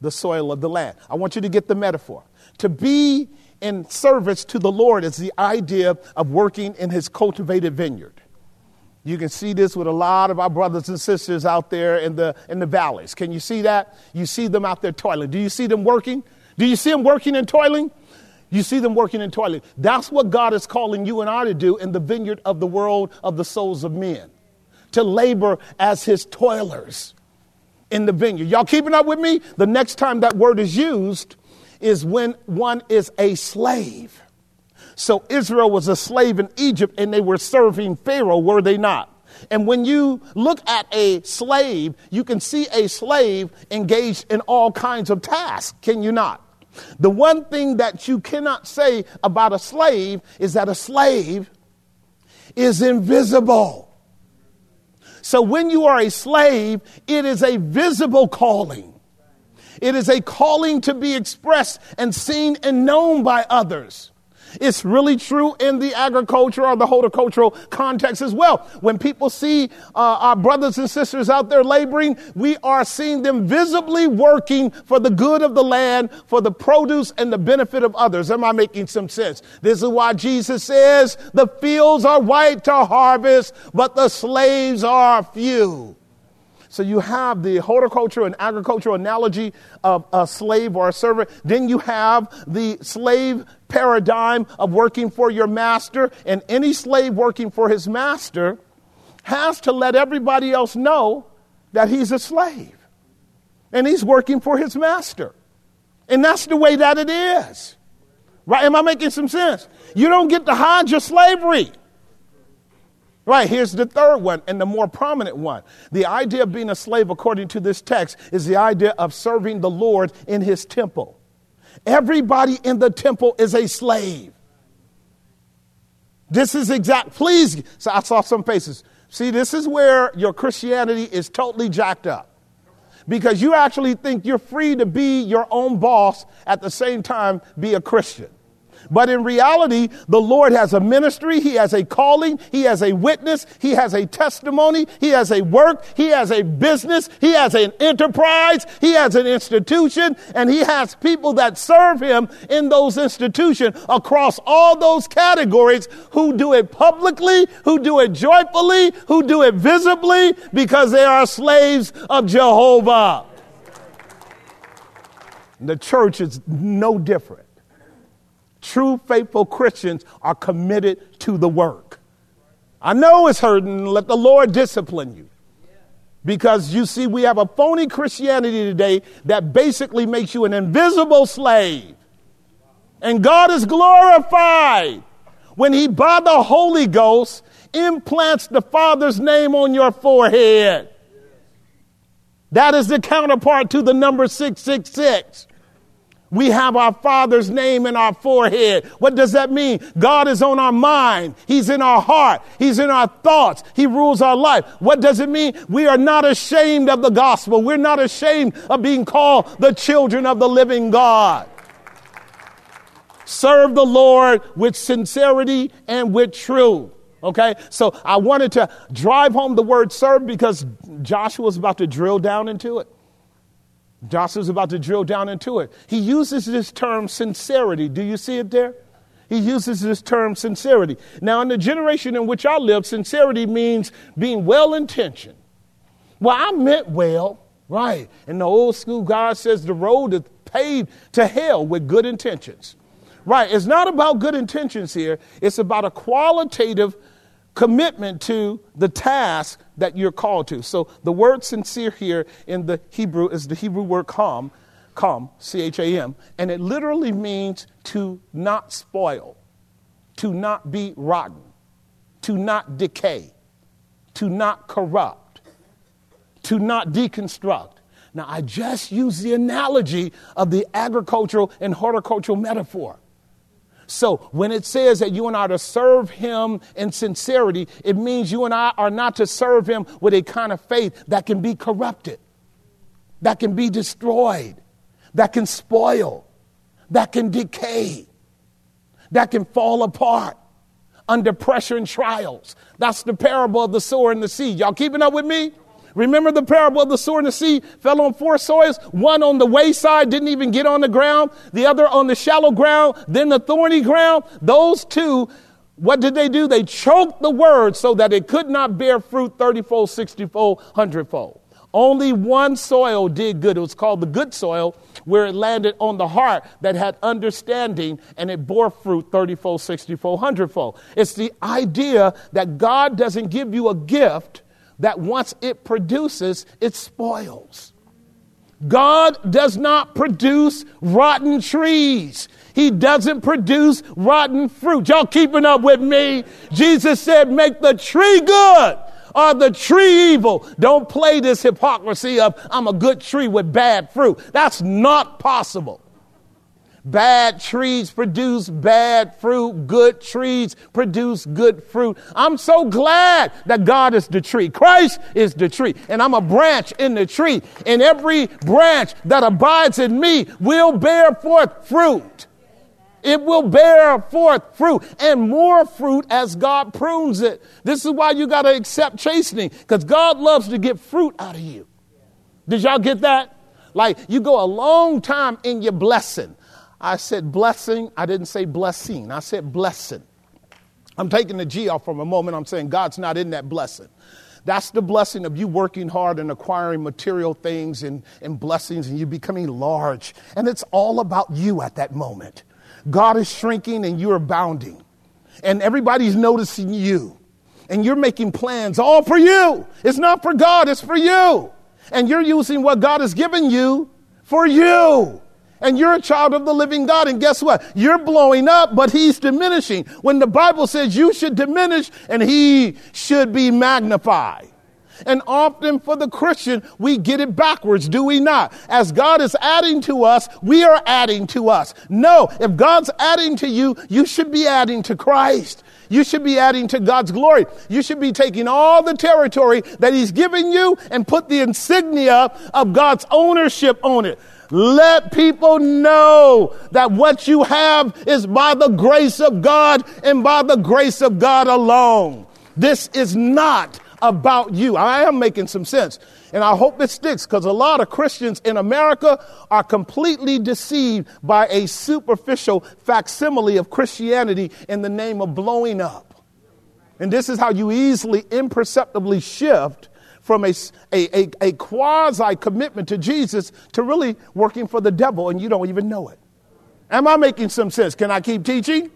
the soil of the land. I want you to get the metaphor. To be in service to the Lord is the idea of working in his cultivated vineyard. You can see this with a lot of our brothers and sisters out there in the, in the valleys. Can you see that? You see them out there toiling. Do you see them working? Do you see them working and toiling? You see them working and toiling. That's what God is calling you and I to do in the vineyard of the world of the souls of men. To labor as his toilers in the vineyard. Y'all keeping up with me? The next time that word is used is when one is a slave. So Israel was a slave in Egypt and they were serving Pharaoh, were they not? And when you look at a slave, you can see a slave engaged in all kinds of tasks, can you not? The one thing that you cannot say about a slave is that a slave is invisible. So when you are a slave, it is a visible calling. It is a calling to be expressed and seen and known by others. It's really true in the agriculture or the horticultural context as well. When people see uh, our brothers and sisters out there laboring, we are seeing them visibly working for the good of the land, for the produce and the benefit of others. Am I making some sense? This is why Jesus says the fields are white to harvest, but the slaves are few. So you have the horticulture and agricultural analogy of a slave or a servant. Then you have the slave paradigm of working for your master. And any slave working for his master has to let everybody else know that he's a slave. And he's working for his master. And that's the way that it is. Right? Am I making some sense? You don't get to hide your slavery. Right, here's the third one and the more prominent one. The idea of being a slave, according to this text, is the idea of serving the Lord in his temple. Everybody in the temple is a slave. This is exact, please. So I saw some faces. See, this is where your Christianity is totally jacked up. Because you actually think you're free to be your own boss at the same time be a Christian. But in reality, the Lord has a ministry, He has a calling, He has a witness, He has a testimony, He has a work, He has a business, He has an enterprise, He has an institution, and He has people that serve Him in those institutions across all those categories who do it publicly, who do it joyfully, who do it visibly because they are slaves of Jehovah. The church is no different. True, faithful Christians are committed to the work. I know it's hurting. Let the Lord discipline you. Because you see, we have a phony Christianity today that basically makes you an invisible slave. And God is glorified when He, by the Holy Ghost, implants the Father's name on your forehead. That is the counterpart to the number 666. We have our Father's name in our forehead. What does that mean? God is on our mind. He's in our heart. He's in our thoughts. He rules our life. What does it mean? We are not ashamed of the gospel. We're not ashamed of being called the children of the living God. Serve the Lord with sincerity and with truth. Okay, so I wanted to drive home the word serve because Joshua was about to drill down into it. Joshua's about to drill down into it. He uses this term sincerity. Do you see it there? He uses this term sincerity. Now, in the generation in which I live, sincerity means being well intentioned. Well, I meant well, right? And the old school God says the road is paved to hell with good intentions. Right. It's not about good intentions here, it's about a qualitative commitment to the task that you're called to. So the word sincere here in the Hebrew is the Hebrew word "cham," "cham," C H A M, and it literally means to not spoil, to not be rotten, to not decay, to not corrupt, to not deconstruct. Now, I just use the analogy of the agricultural and horticultural metaphor. So when it says that you and I are to serve him in sincerity, it means you and I are not to serve him with a kind of faith that can be corrupted, that can be destroyed, that can spoil, that can decay, that can fall apart under pressure and trials. That's the parable of the sower and the seed. Y'all keeping up with me? Remember the parable of the sower and the seed fell on four soils, one on the wayside, didn't even get on the ground, the other on the shallow ground, then the thorny ground. Those two, what did they do? They choked the word so that it could not bear fruit 30 fold, 60 fold, 100 fold. Only one soil did good. It was called the good soil, where it landed on the heart that had understanding and it bore fruit 30 fold, 60 fold, 100 fold. It's the idea that God doesn't give you a gift that once it produces, it spoils. God does not produce rotten trees. He doesn't produce rotten fruit. Y'all keeping up with me? Jesus said, make the tree good or the tree evil. Don't play this hypocrisy of I'm a good tree with bad fruit. That's not possible. Bad trees produce bad fruit. Good trees produce good fruit. I'm so glad that God is the tree. Christ is the tree. And I'm a branch in the tree. And every branch that abides in me will bear forth fruit. It will bear forth fruit and more fruit as God prunes it. This is why you got to accept chastening because God loves to get fruit out of you. Did y'all get that? Like you go a long time in your blessing. I said blessing. I didn't say blessing. I said blessing. I'm taking the G off for a moment. I'm saying God's not in that blessing. That's the blessing of you working hard and acquiring material things and, and blessings and you becoming large. And it's all about you at that moment. God is shrinking and you're abounding. And everybody's noticing you. And you're making plans all for you. It's not for God, it's for you. And you're using what God has given you for you. And you're a child of the living God. And guess what? You're blowing up, but He's diminishing. When the Bible says you should diminish and He should be magnified. And often for the Christian, we get it backwards, do we not? As God is adding to us, we are adding to us. No, if God's adding to you, you should be adding to Christ. You should be adding to God's glory. You should be taking all the territory that He's given you and put the insignia of God's ownership on it. Let people know that what you have is by the grace of God and by the grace of God alone. This is not about you. I am making some sense. And I hope it sticks because a lot of Christians in America are completely deceived by a superficial facsimile of Christianity in the name of blowing up. And this is how you easily, imperceptibly shift from a, a, a, a quasi commitment to Jesus to really working for the devil and you don't even know it. Am I making some sense? Can I keep teaching?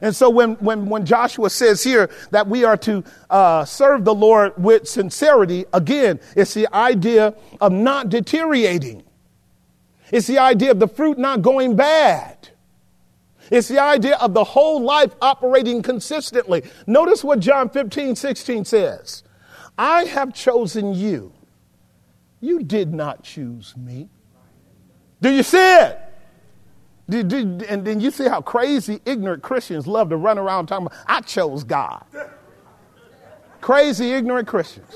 And so when, when, when Joshua says here that we are to uh, serve the Lord with sincerity, again, it's the idea of not deteriorating. It's the idea of the fruit not going bad. It's the idea of the whole life operating consistently. Notice what John 15, 16 says. I have chosen you. You did not choose me. Do you see it? and then you see how crazy, ignorant Christians love to run around talking about, I chose God. crazy, ignorant Christians.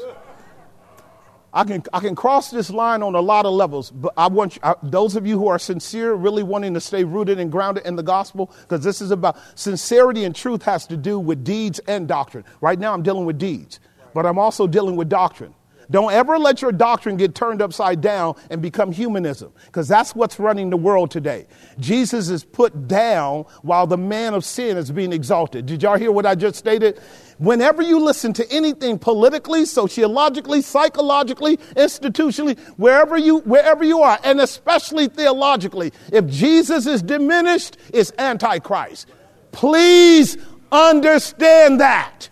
I can, I can cross this line on a lot of levels, but I want you, I, those of you who are sincere, really wanting to stay rooted and grounded in the gospel, because this is about sincerity and truth has to do with deeds and doctrine. Right now, I'm dealing with deeds, but I'm also dealing with doctrine. Don't ever let your doctrine get turned upside down and become humanism, because that's what's running the world today. Jesus is put down while the man of sin is being exalted. Did y'all hear what I just stated? Whenever you listen to anything politically, sociologically, psychologically, institutionally, wherever you, wherever you are, and especially theologically, if Jesus is diminished, it's antichrist. Please understand that.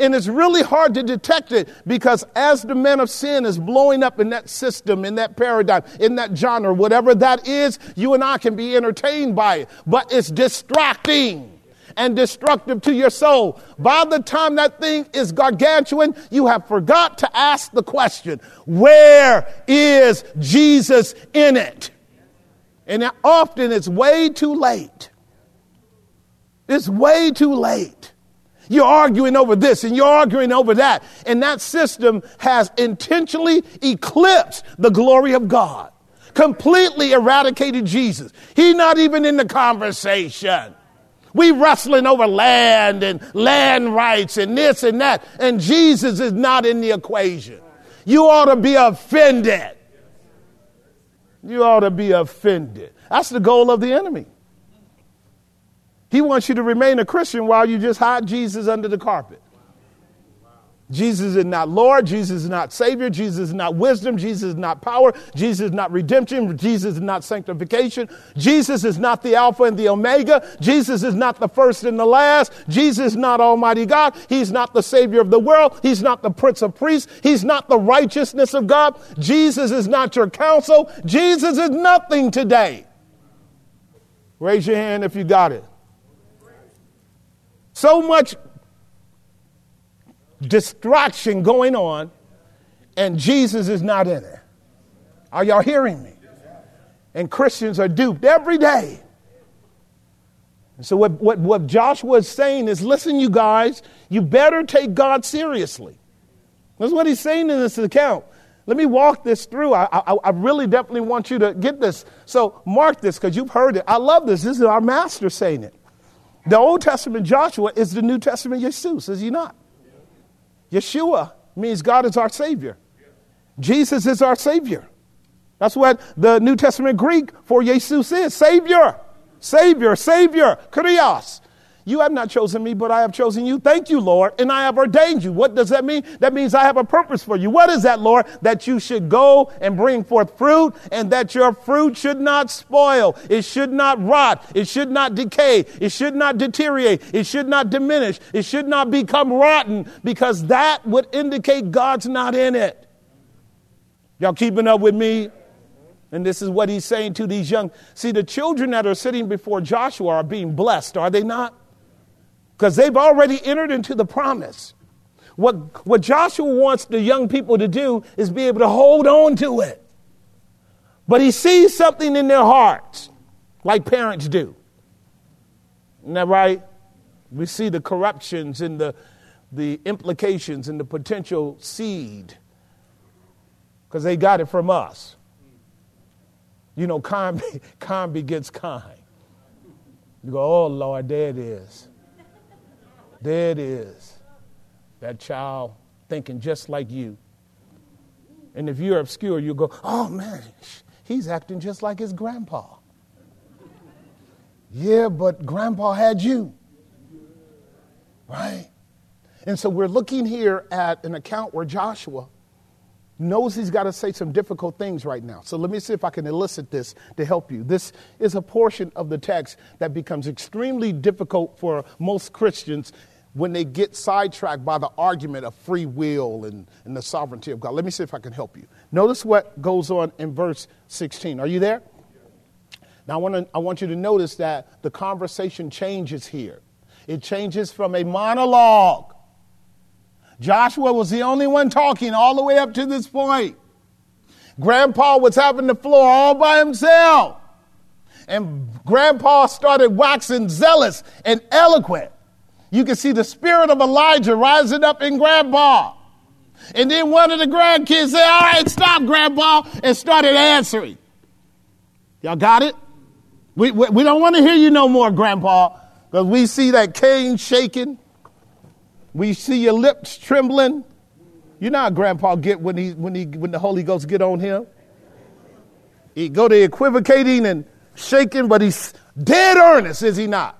And it's really hard to detect it because as the man of sin is blowing up in that system, in that paradigm, in that genre, whatever that is, you and I can be entertained by it. But it's distracting and destructive to your soul. By the time that thing is gargantuan, you have forgot to ask the question, where is Jesus in it? And often it's way too late. It's way too late. You're arguing over this and you're arguing over that. And that system has intentionally eclipsed the glory of God, completely eradicated Jesus. He's not even in the conversation. We wrestling over land and land rights and this and that, and Jesus is not in the equation. You ought to be offended. You ought to be offended. That's the goal of the enemy. He wants you to remain a Christian while you just hide Jesus under the carpet. Jesus is not Lord. Jesus is not Savior. Jesus is not wisdom. Jesus is not power. Jesus is not redemption. Jesus is not sanctification. Jesus is not the Alpha and the Omega. Jesus is not the first and the last. Jesus is not Almighty God. He's not the Savior of the world. He's not the Prince of Priests. He's not the righteousness of God. Jesus is not your counsel. Jesus is nothing today. Raise your hand if you got it. So much distraction going on, and Jesus is not in it. Are y'all hearing me? And Christians are duped every day. So, what, what, what Joshua is saying is listen, you guys, you better take God seriously. That's what he's saying in this account. Let me walk this through. I, I, I really definitely want you to get this. So, mark this because you've heard it. I love this. This is our master saying it. The Old Testament Joshua is the New Testament Jesus, is he not? Yeshua means God is our Savior. Jesus is our Savior. That's what the New Testament Greek for Jesus is Savior, Savior, Savior, Kurios. You have not chosen me, but I have chosen you. Thank you, Lord, and I have ordained you. What does that mean? That means I have a purpose for you. What is that, Lord? That you should go and bring forth fruit, and that your fruit should not spoil. It should not rot. It should not decay. It should not deteriorate. It should not diminish. It should not become rotten, because that would indicate God's not in it. Y'all keeping up with me? And this is what he's saying to these young. See, the children that are sitting before Joshua are being blessed, are they not? Because they've already entered into the promise. What, what Joshua wants the young people to do is be able to hold on to it. But he sees something in their hearts, like parents do. Isn't that right? We see the corruptions and the, the implications and the potential seed because they got it from us. You know, kind, kind begets kind. You go, oh, Lord, there it is. There it is. That child thinking just like you. And if you're obscure, you go, oh man, he's acting just like his grandpa. Yeah, but grandpa had you. Right? And so we're looking here at an account where Joshua knows he's got to say some difficult things right now. So let me see if I can elicit this to help you. This is a portion of the text that becomes extremely difficult for most Christians when they get sidetracked by the argument of free will and, and the sovereignty of God. Let me see if I can help you. Notice what goes on in verse 16. Are you there? Now, I want, to, I want you to notice that the conversation changes here. It changes from a monologue. Joshua was the only one talking all the way up to this point. Grandpa was having the floor all by himself. And Grandpa started waxing zealous and eloquent. You can see the spirit of Elijah rising up in grandpa. And then one of the grandkids said, All right, stop, grandpa, and started answering. Y'all got it? We, we, we don't want to hear you no more, grandpa, because we see that cane shaking. We see your lips trembling. You know how grandpa get when, he, when, he, when the Holy Ghost get on him? He go to equivocating and shaking, but he's dead earnest, is he not?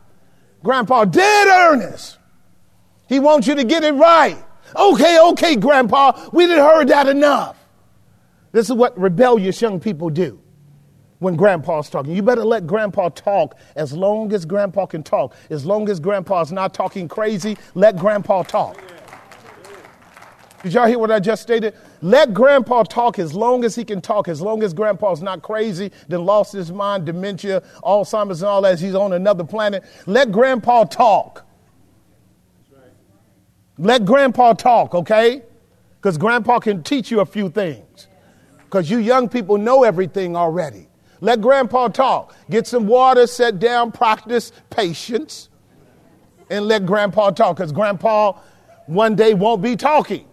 Grandpa, dead earnest. He wants you to get it right. Okay, okay, Grandpa, we didn't heard that enough. This is what rebellious young people do when grandpa's talking. You better let grandpa talk as long as grandpa can talk. As long as grandpa's not talking crazy, let grandpa talk. Did y'all hear what I just stated? Let grandpa talk as long as he can talk, as long as grandpa's not crazy, then lost his mind, dementia, Alzheimer's, and all that. He's on another planet. Let grandpa talk. Let grandpa talk, okay? Because grandpa can teach you a few things. Because you young people know everything already. Let grandpa talk. Get some water, sit down, practice patience, and let grandpa talk. Because grandpa one day won't be talking.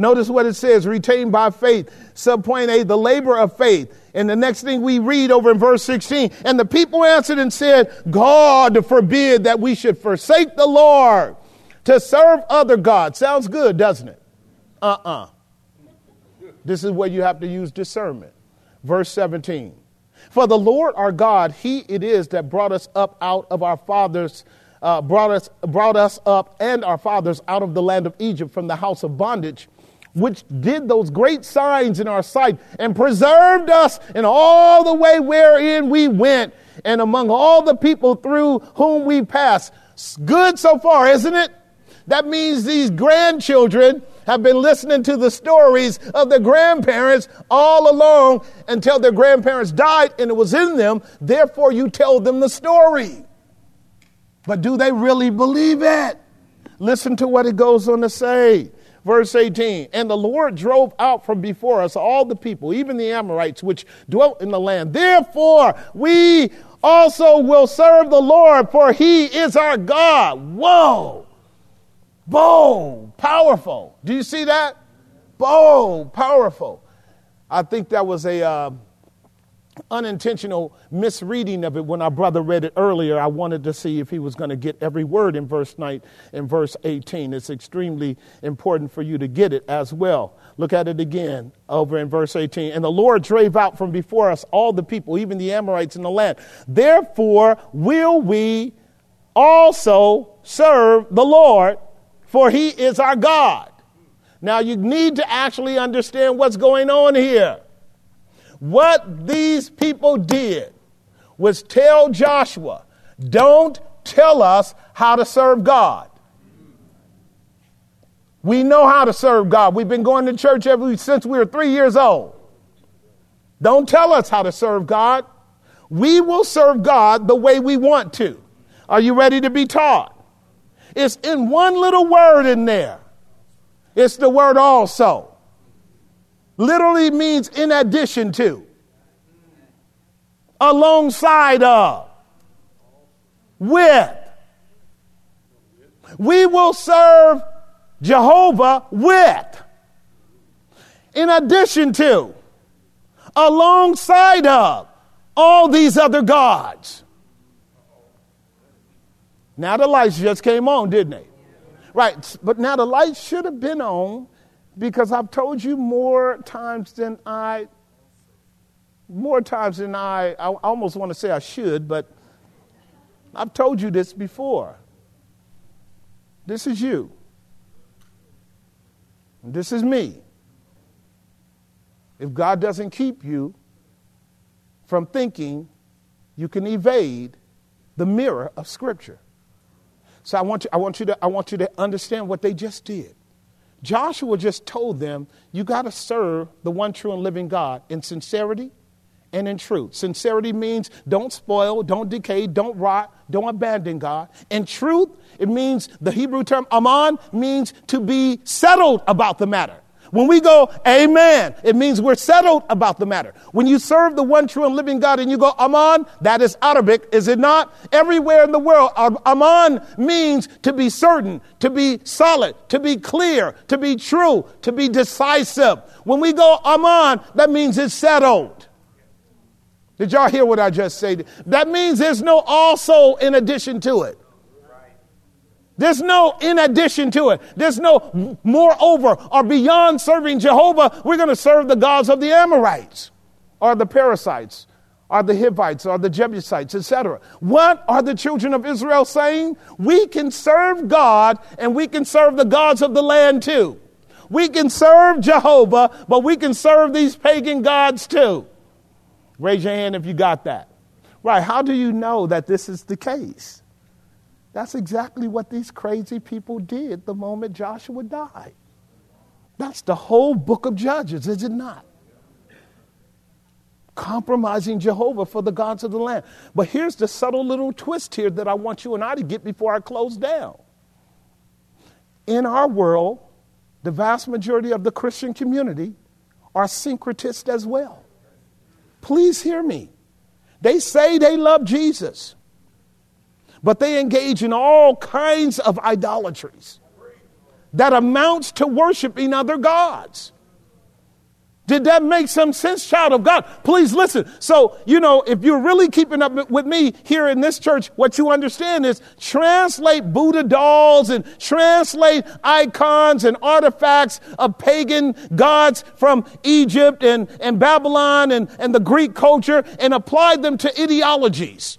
Notice what it says retained by faith. Subpoint A, the labor of faith. And the next thing we read over in verse 16, and the people answered and said, God forbid that we should forsake the Lord to serve other gods. Sounds good, doesn't it? Uh uh-uh. uh This is where you have to use discernment. Verse 17. For the Lord our God, He it is that brought us up out of our fathers, uh, brought us brought us up and our fathers out of the land of Egypt from the house of bondage which did those great signs in our sight and preserved us in all the way wherein we went and among all the people through whom we passed. Good so far, isn't it? That means these grandchildren have been listening to the stories of their grandparents all along until their grandparents died and it was in them. Therefore, you tell them the story. But do they really believe it? Listen to what it goes on to say. Verse 18, and the Lord drove out from before us all the people, even the Amorites, which dwelt in the land. Therefore, we also will serve the Lord, for he is our God. Whoa! Bold, powerful. Do you see that? Bold, powerful. I think that was a. Uh, unintentional misreading of it when our brother read it earlier. I wanted to see if he was going to get every word in verse 9 in verse 18. It's extremely important for you to get it as well. Look at it again over in verse 18. And the Lord drave out from before us all the people, even the Amorites in the land. Therefore will we also serve the Lord, for he is our God. Now you need to actually understand what's going on here. What these people did was tell Joshua, don't tell us how to serve God. We know how to serve God. We've been going to church ever since we were three years old. Don't tell us how to serve God. We will serve God the way we want to. Are you ready to be taught? It's in one little word in there. It's the word also literally means in addition to, alongside of, with. We will serve Jehovah with, in addition to, alongside of all these other gods. Now the lights just came on, didn't they? Right, but now the lights should have been on because I've told you more times than I, more times than I, I almost want to say I should, but I've told you this before. This is you. This is me. If God doesn't keep you from thinking, you can evade the mirror of Scripture. So I want you, I want you, to, I want you to understand what they just did. Joshua just told them, you got to serve the one true and living God in sincerity and in truth. Sincerity means don't spoil, don't decay, don't rot, don't abandon God. In truth, it means the Hebrew term aman means to be settled about the matter. When we go, Amen, it means we're settled about the matter. When you serve the one true and living God and you go, Aman, that is Arabic, is it not? Everywhere in the world, Aman means to be certain, to be solid, to be clear, to be true, to be decisive. When we go, Aman, that means it's settled. Did y'all hear what I just said? That means there's no also in addition to it. There's no in addition to it. There's no moreover or beyond serving Jehovah. We're going to serve the gods of the Amorites or the Perizzites or the Hivites or the Jebusites, etc. What are the children of Israel saying? We can serve God and we can serve the gods of the land too. We can serve Jehovah, but we can serve these pagan gods too. Raise your hand if you got that. Right, how do you know that this is the case? That's exactly what these crazy people did the moment Joshua died. That's the whole book of Judges, is it not? Compromising Jehovah for the gods of the land. But here's the subtle little twist here that I want you and I to get before I close down. In our world, the vast majority of the Christian community are syncretists as well. Please hear me. They say they love Jesus but they engage in all kinds of idolatries that amounts to worshiping other gods. Did that make some sense, child of God? Please listen. So, you know, if you're really keeping up with me here in this church, what you understand is translate Buddha dolls and translate icons and artifacts of pagan gods from Egypt and, and Babylon and, and the Greek culture and apply them to ideologies.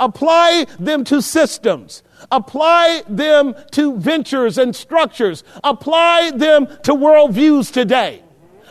Apply them to systems. Apply them to ventures and structures. Apply them to worldviews today.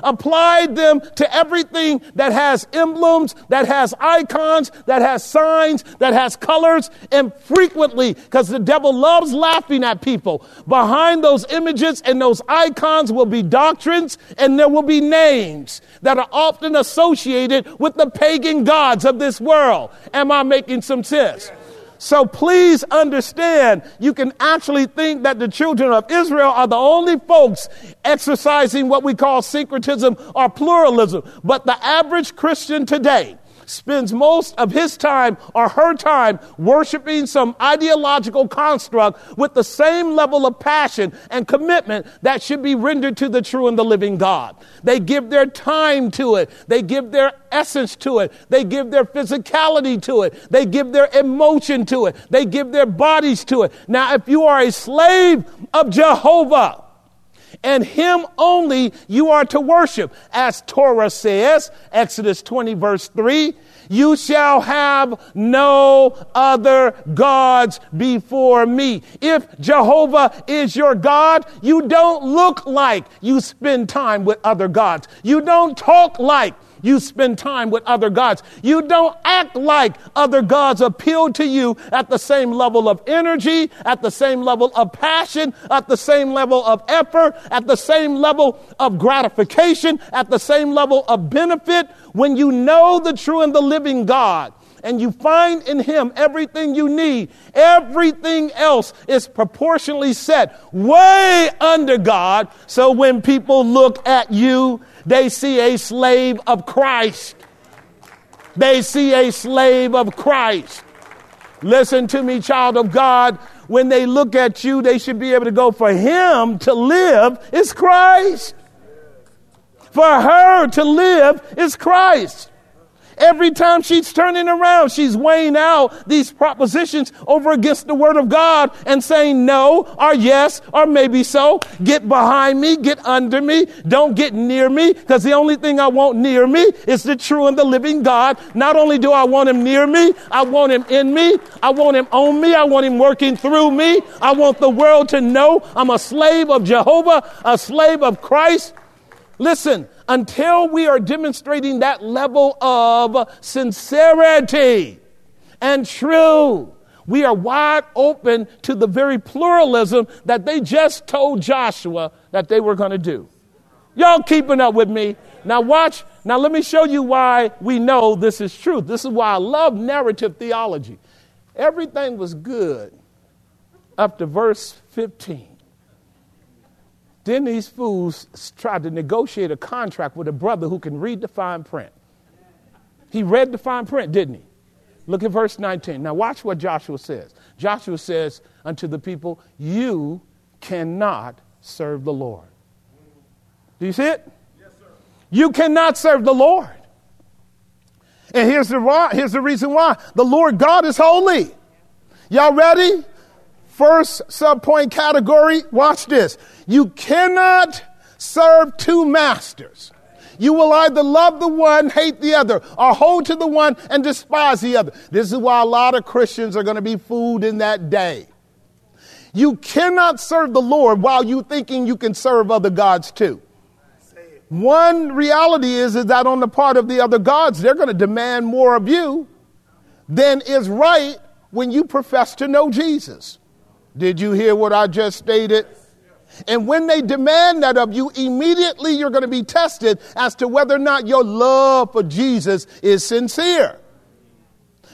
Apply them to everything that has emblems, that has icons, that has signs, that has colors, and frequently, because the devil loves laughing at people, behind those images and those icons will be doctrines and there will be names that are often associated with the pagan gods of this world. Am I making some sense? So please understand, you can actually think that the children of Israel are the only folks exercising what we call syncretism or pluralism. But the average Christian today, spends most of his time or her time worshiping some ideological construct with the same level of passion and commitment that should be rendered to the true and the living God. They give their time to it. They give their essence to it. They give their physicality to it. They give their emotion to it. They give their bodies to it. Now, if you are a slave of Jehovah, and him only you are to worship. As Torah says, Exodus 20 verse 3, you shall have no other gods before me. If Jehovah is your God, you don't look like you spend time with other gods. You don't talk like you spend time with other gods. You don't act like other gods appeal to you at the same level of energy, at the same level of passion, at the same level of effort, at the same level of gratification, at the same level of benefit. When you know the true and the living God, and you find in him everything you need, everything else is proportionally set way under God. So when people look at you, they see a slave of Christ. They see a slave of Christ. Listen to me, child of God. When they look at you, they should be able to go, for him to live is Christ. For her to live is Christ. Every time she's turning around, she's weighing out these propositions over against the word of God and saying no or yes or maybe so. Get behind me, get under me, don't get near me because the only thing I want near me is the true and the living God. Not only do I want him near me, I want him in me, I want him on me, I want him working through me. I want the world to know I'm a slave of Jehovah, a slave of Christ. Listen, until we are demonstrating that level of sincerity and true, we are wide open to the very pluralism that they just told Joshua that they were going to do. Y'all keeping up with me? Now, watch. Now, let me show you why we know this is true. This is why I love narrative theology. Everything was good up to verse 15. Then these fools tried to negotiate a contract with a brother who can read the fine print. He read the fine print, didn't he? Look at verse 19. Now, watch what Joshua says. Joshua says unto the people, You cannot serve the Lord. Do you see it? Yes, sir. You cannot serve the Lord. And here's the, here's the reason why the Lord God is holy. Y'all ready? First subpoint category, watch this. You cannot serve two masters. You will either love the one, hate the other, or hold to the one and despise the other. This is why a lot of Christians are going to be fooled in that day. You cannot serve the Lord while you thinking you can serve other gods too. One reality is, is that on the part of the other gods, they're going to demand more of you than is right when you profess to know Jesus. Did you hear what I just stated? And when they demand that of you, immediately you're going to be tested as to whether or not your love for Jesus is sincere.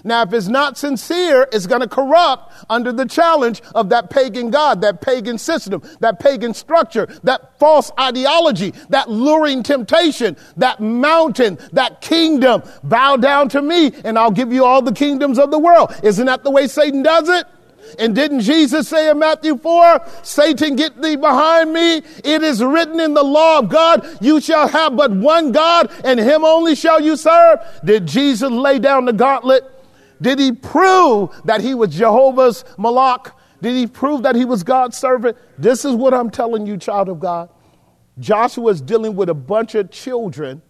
Now, if it's not sincere, it's going to corrupt under the challenge of that pagan God, that pagan system, that pagan structure, that false ideology, that luring temptation, that mountain, that kingdom. Bow down to me and I'll give you all the kingdoms of the world. Isn't that the way Satan does it? And didn't Jesus say in Matthew 4, Satan, get thee behind me? It is written in the law of God, you shall have but one God, and him only shall you serve. Did Jesus lay down the gauntlet? Did he prove that he was Jehovah's Malak? Did he prove that he was God's servant? This is what I'm telling you, child of God. Joshua is dealing with a bunch of children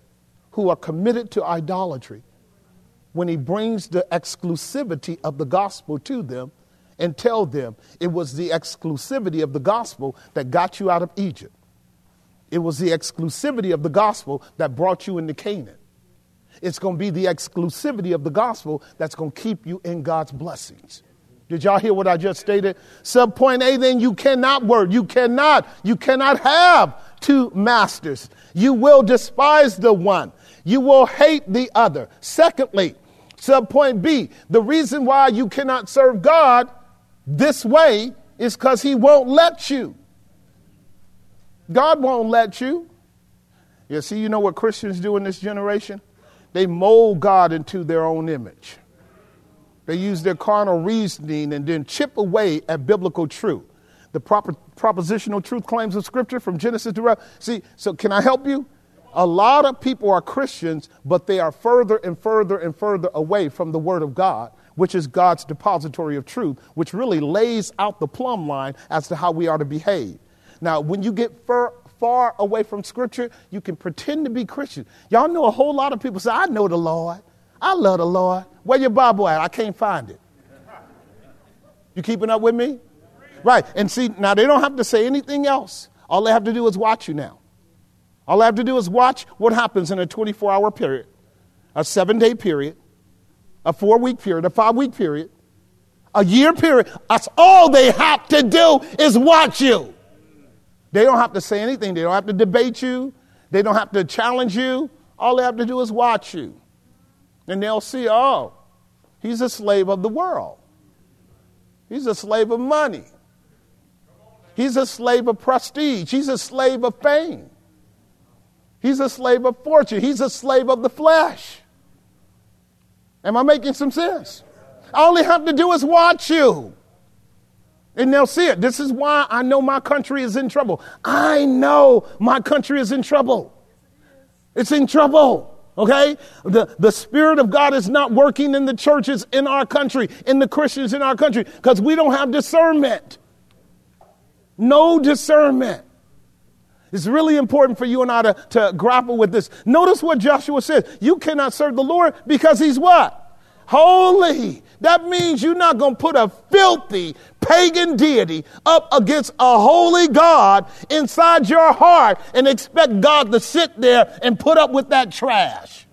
who are committed to idolatry when he brings the exclusivity of the gospel to them and tell them it was the exclusivity of the gospel that got you out of Egypt. It was the exclusivity of the gospel that brought you into Canaan. It's going to be the exclusivity of the gospel that's going to keep you in God's blessings. Did y'all hear what I just stated? Sub point A, then you cannot work. You cannot, you cannot have two masters. You will despise the one. You will hate the other. Secondly, sub point B, the reason why you cannot serve God this way is because He won't let you. God won't let you. You see, you know what Christians do in this generation? They mold God into their own image. They use their carnal reasoning and then chip away at biblical truth. The proper propositional truth claims of Scripture from Genesis to Revelation. See, so can I help you? A lot of people are Christians, but they are further and further and further away from the Word of God, which is God's depository of truth, which really lays out the plumb line as to how we are to behave. Now, when you get far, far away from Scripture, you can pretend to be Christian. Y'all know a whole lot of people say, I know the Lord. I love the Lord. Where your Bible at? I can't find it. You keeping up with me? Right. And see, now they don't have to say anything else. All they have to do is watch you now. All they have to do is watch what happens in a 24 hour period, a seven day period, a four week period, a five week period, a year period. That's all they have to do is watch you. They don't have to say anything. They don't have to debate you. They don't have to challenge you. All they have to do is watch you. And they'll see, oh, he's a slave of the world. He's a slave of money. He's a slave of prestige. He's a slave of fame. He's a slave of fortune. He's a slave of the flesh. Am I making some sense? All they have to do is watch you. And they'll see it. This is why I know my country is in trouble. I know my country is in trouble. It's in trouble. Okay? The, the Spirit of God is not working in the churches in our country, in the Christians in our country, because we don't have discernment. No discernment. It's really important for you and I to, to grapple with this. Notice what Joshua says. You cannot serve the Lord because he's what? Holy. That means you're not going to put a filthy pagan deity up against a holy God inside your heart and expect God to sit there and put up with that trash.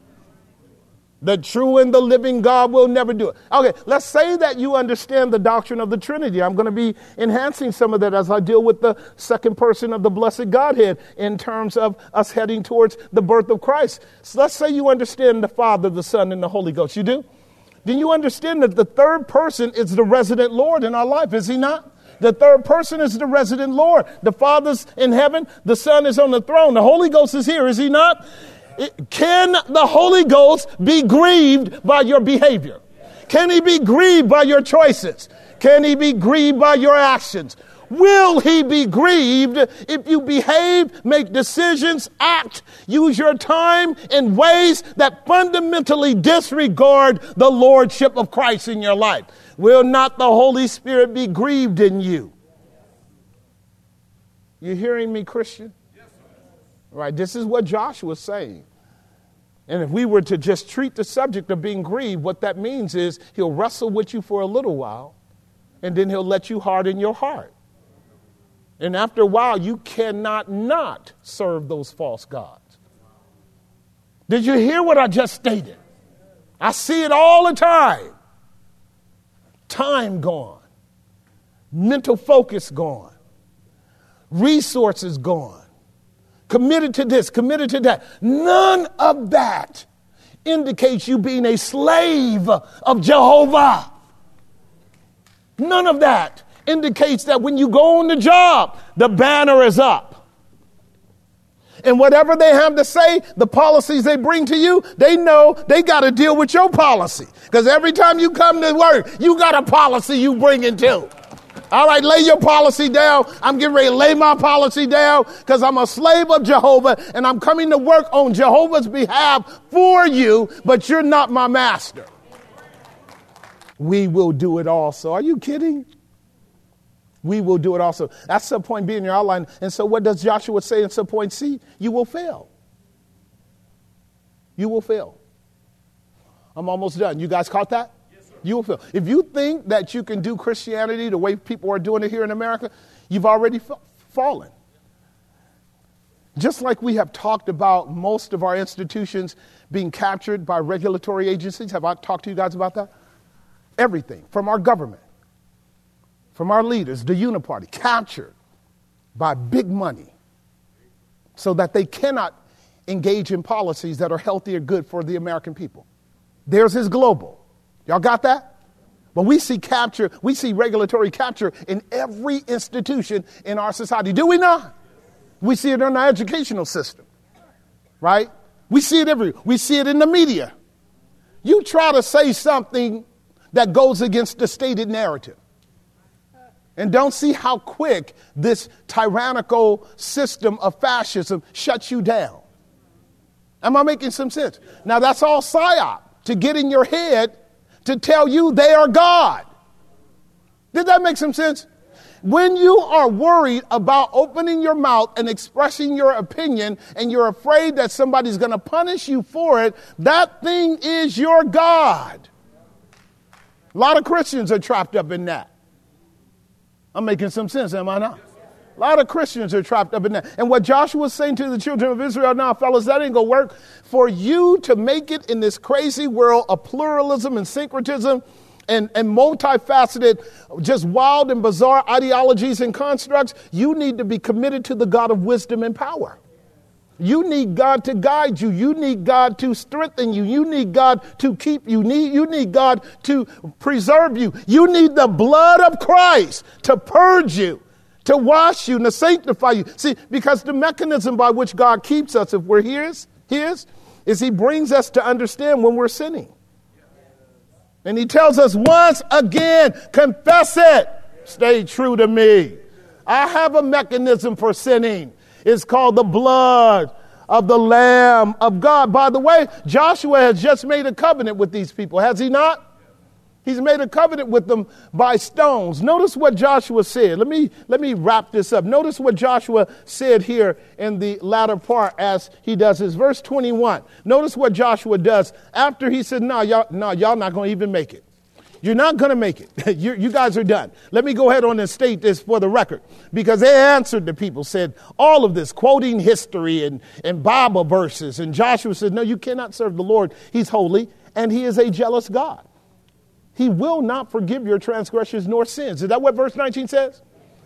The true and the living God will never do it. Okay, let's say that you understand the doctrine of the Trinity. I'm going to be enhancing some of that as I deal with the second person of the blessed Godhead in terms of us heading towards the birth of Christ. So let's say you understand the Father, the Son, and the Holy Ghost. You do? Then you understand that the third person is the resident Lord in our life, is he not? The third person is the resident Lord. The Father's in heaven, the Son is on the throne, the Holy Ghost is here, is he not? Can the Holy Ghost be grieved by your behavior? Can he be grieved by your choices? Can he be grieved by your actions? Will he be grieved if you behave, make decisions, act, use your time in ways that fundamentally disregard the lordship of Christ in your life? Will not the Holy Spirit be grieved in you? You hearing me, Christian? Right? This is what Joshua is saying. And if we were to just treat the subject of being grieved, what that means is he'll wrestle with you for a little while, and then he'll let you harden your heart. And after a while, you cannot not serve those false gods. Did you hear what I just stated? I see it all the time. Time gone, mental focus gone, resources gone committed to this, committed to that. None of that indicates you being a slave of Jehovah. None of that indicates that when you go on the job, the banner is up. And whatever they have to say, the policies they bring to you, they know they got to deal with your policy. Because every time you come to work, you got a policy you bring in too. All right, lay your policy down. I'm getting ready to lay my policy down because I'm a slave of Jehovah and I'm coming to work on Jehovah's behalf for you, but you're not my master. We will do it also. Are you kidding? We will do it also. That's the point B in your outline. And so, what does Joshua say in subpoint C? You will fail. You will fail. I'm almost done. You guys caught that? You will fail. If you think that you can do Christianity the way people are doing it here in America, you've already fa- fallen. Just like we have talked about most of our institutions being captured by regulatory agencies, have I talked to you guys about that? Everything from our government, from our leaders, the Uniparty, captured by big money so that they cannot engage in policies that are healthy or good for the American people. Theirs is global. Y'all got that? But we see capture, we see regulatory capture in every institution in our society. Do we not? We see it in our educational system, right? We see it everywhere. We see it in the media. You try to say something that goes against the stated narrative. And don't see how quick this tyrannical system of fascism shuts you down. Am I making some sense? Now, that's all psyop to get in your head to tell you they are God. Did that make some sense? When you are worried about opening your mouth and expressing your opinion and you're afraid that somebody's going to punish you for it, that thing is your God. A lot of Christians are trapped up in that. I'm making some sense, am I not? A lot of Christians are trapped up in that. And what Joshua was saying to the children of Israel now, fellas, that ain't gonna work. For you to make it in this crazy world of pluralism and syncretism and, and multifaceted, just wild and bizarre ideologies and constructs, you need to be committed to the God of wisdom and power. You need God to guide you. You need God to strengthen you. You need God to keep you. You need God to preserve you. You need the blood of Christ to purge you, to wash you, and to sanctify you. See, because the mechanism by which God keeps us, if we're His, His, is He brings us to understand when we're sinning. And He tells us once again, confess it, stay true to me. I have a mechanism for sinning. It's called the blood of the Lamb of God. By the way, Joshua has just made a covenant with these people, has he not? He's made a covenant with them by stones. Notice what Joshua said. Let me, let me wrap this up. Notice what Joshua said here in the latter part as he does his verse 21. Notice what Joshua does after he said, No, y'all, no, y'all not going to even make it. You're not going to make it. you, you guys are done. Let me go ahead on and state this for the record because they answered the people, said all of this, quoting history and, and Bible verses. And Joshua said, No, you cannot serve the Lord. He's holy and he is a jealous God. He will not forgive your transgressions nor sins. Is that what verse 19 says?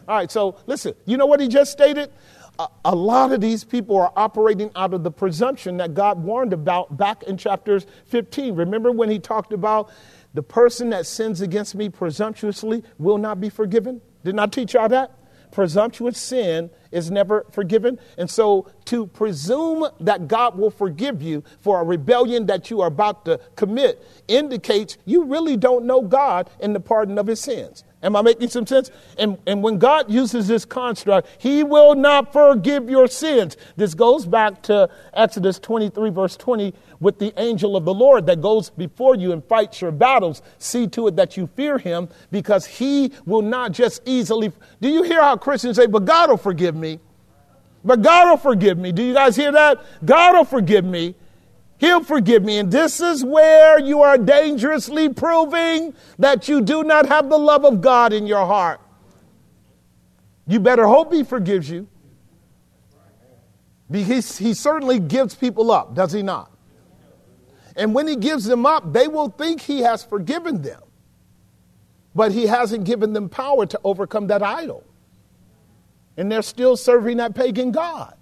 All right, so listen, you know what he just stated? A, a lot of these people are operating out of the presumption that God warned about back in chapters 15. Remember when he talked about the person that sins against me presumptuously will not be forgiven. Didn't I teach y'all that? Presumptuous sin is never forgiven. And so to presume that God will forgive you for a rebellion that you are about to commit indicates you really don't know God in the pardon of his sins. Am I making some sense? And, and when God uses this construct, He will not forgive your sins. This goes back to Exodus 23, verse 20, with the angel of the Lord that goes before you and fights your battles. See to it that you fear Him because He will not just easily. Do you hear how Christians say, but God will forgive me? But God will forgive me. Do you guys hear that? God will forgive me. He'll forgive me. And this is where you are dangerously proving that you do not have the love of God in your heart. You better hope He forgives you. Because He certainly gives people up, does He not? And when He gives them up, they will think He has forgiven them. But He hasn't given them power to overcome that idol. And they're still serving that pagan God.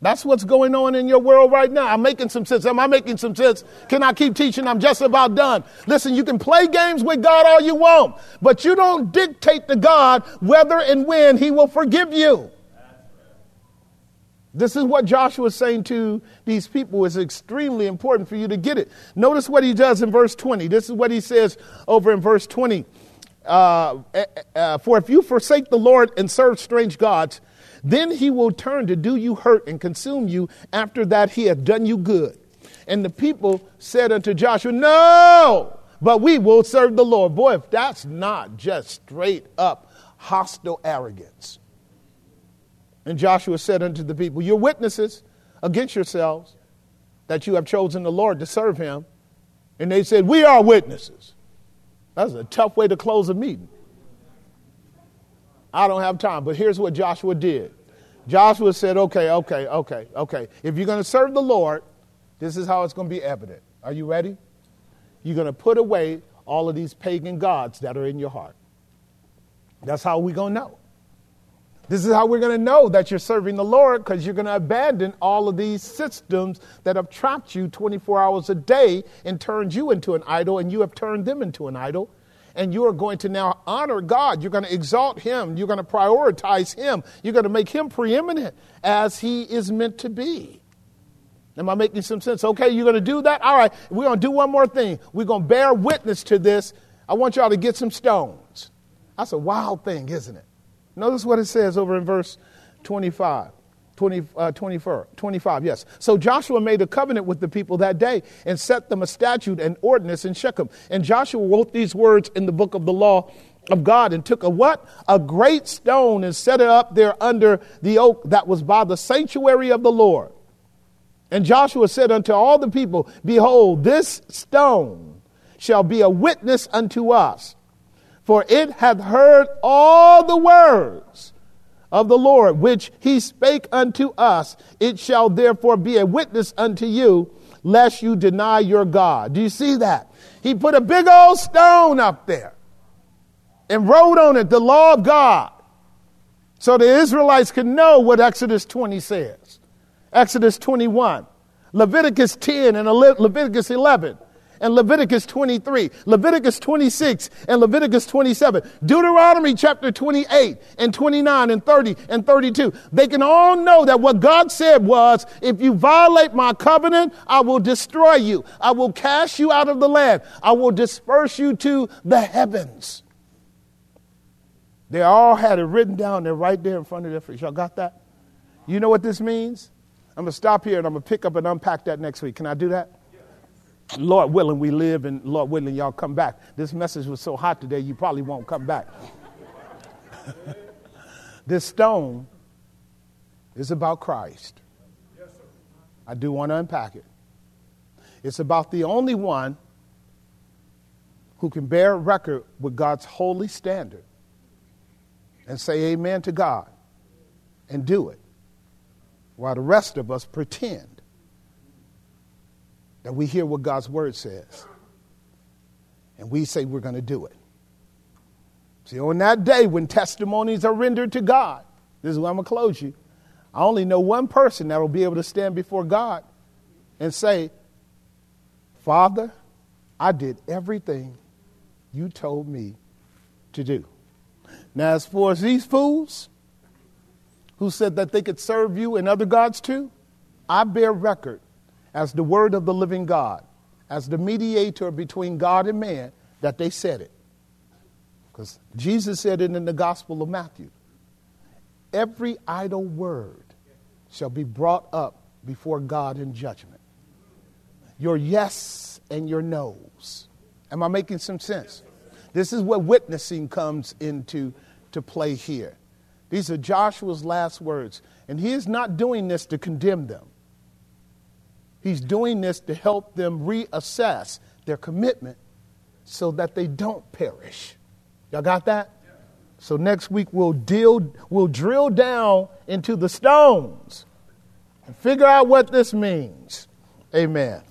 That's what's going on in your world right now. I'm making some sense. Am I making some sense? Can I keep teaching? I'm just about done. Listen, you can play games with God all you want, but you don't dictate to God whether and when He will forgive you. This is what Joshua is saying to these people. It's extremely important for you to get it. Notice what he does in verse 20. This is what he says over in verse 20. Uh, uh, For if you forsake the Lord and serve strange gods, then he will turn to do you hurt and consume you. After that, he hath done you good. And the people said unto Joshua, No, but we will serve the Lord. Boy, if that's not just straight up hostile arrogance. And Joshua said unto the people, You're witnesses against yourselves that you have chosen the Lord to serve him. And they said, We are witnesses. That's a tough way to close a meeting. I don't have time. But here's what Joshua did Joshua said, okay, okay, okay, okay. If you're going to serve the Lord, this is how it's going to be evident. Are you ready? You're going to put away all of these pagan gods that are in your heart. That's how we're going to know. This is how we're going to know that you're serving the Lord because you're going to abandon all of these systems that have trapped you 24 hours a day and turned you into an idol, and you have turned them into an idol. And you are going to now honor God. You're going to exalt Him. You're going to prioritize Him. You're going to make Him preeminent as He is meant to be. Am I making some sense? Okay, you're going to do that? All right, we're going to do one more thing. We're going to bear witness to this. I want y'all to get some stones. That's a wild thing, isn't it? Notice what it says over in verse 25. 20, uh, 24, 25, yes. So Joshua made a covenant with the people that day and set them a statute and ordinance in Shechem. And Joshua wrote these words in the book of the law of God and took a what? A great stone and set it up there under the oak that was by the sanctuary of the Lord. And Joshua said unto all the people, Behold, this stone shall be a witness unto us for it hath heard all the words of the Lord, which he spake unto us. It shall therefore be a witness unto you, lest you deny your God. Do you see that? He put a big old stone up there and wrote on it the law of God so the Israelites could know what Exodus 20 says. Exodus 21, Leviticus 10, and Leviticus 11 and Leviticus 23, Leviticus 26 and Leviticus 27, Deuteronomy chapter 28 and 29 and 30 and 32. They can all know that what God said was, if you violate my covenant, I will destroy you. I will cast you out of the land. I will disperse you to the heavens. They all had it written down there right there in front of their face. Y'all got that? You know what this means? I'm going to stop here and I'm going to pick up and unpack that next week. Can I do that? Lord willing, we live, and Lord willing, y'all come back. This message was so hot today, you probably won't come back. this stone is about Christ. I do want to unpack it. It's about the only one who can bear record with God's holy standard and say amen to God and do it, while the rest of us pretend that we hear what God's word says and we say we're going to do it. See, on that day when testimonies are rendered to God, this is where I'm going to close you. I only know one person that will be able to stand before God and say, Father, I did everything you told me to do. Now, as for these fools who said that they could serve you and other gods too, I bear record as the word of the living God, as the mediator between God and man, that they said it. Because Jesus said it in the Gospel of Matthew. Every idle word shall be brought up before God in judgment. Your yes and your no's. Am I making some sense? This is where witnessing comes into to play here. These are Joshua's last words, and he is not doing this to condemn them. He's doing this to help them reassess their commitment so that they don't perish. Y'all got that? So next week we'll deal we'll drill down into the stones and figure out what this means. Amen.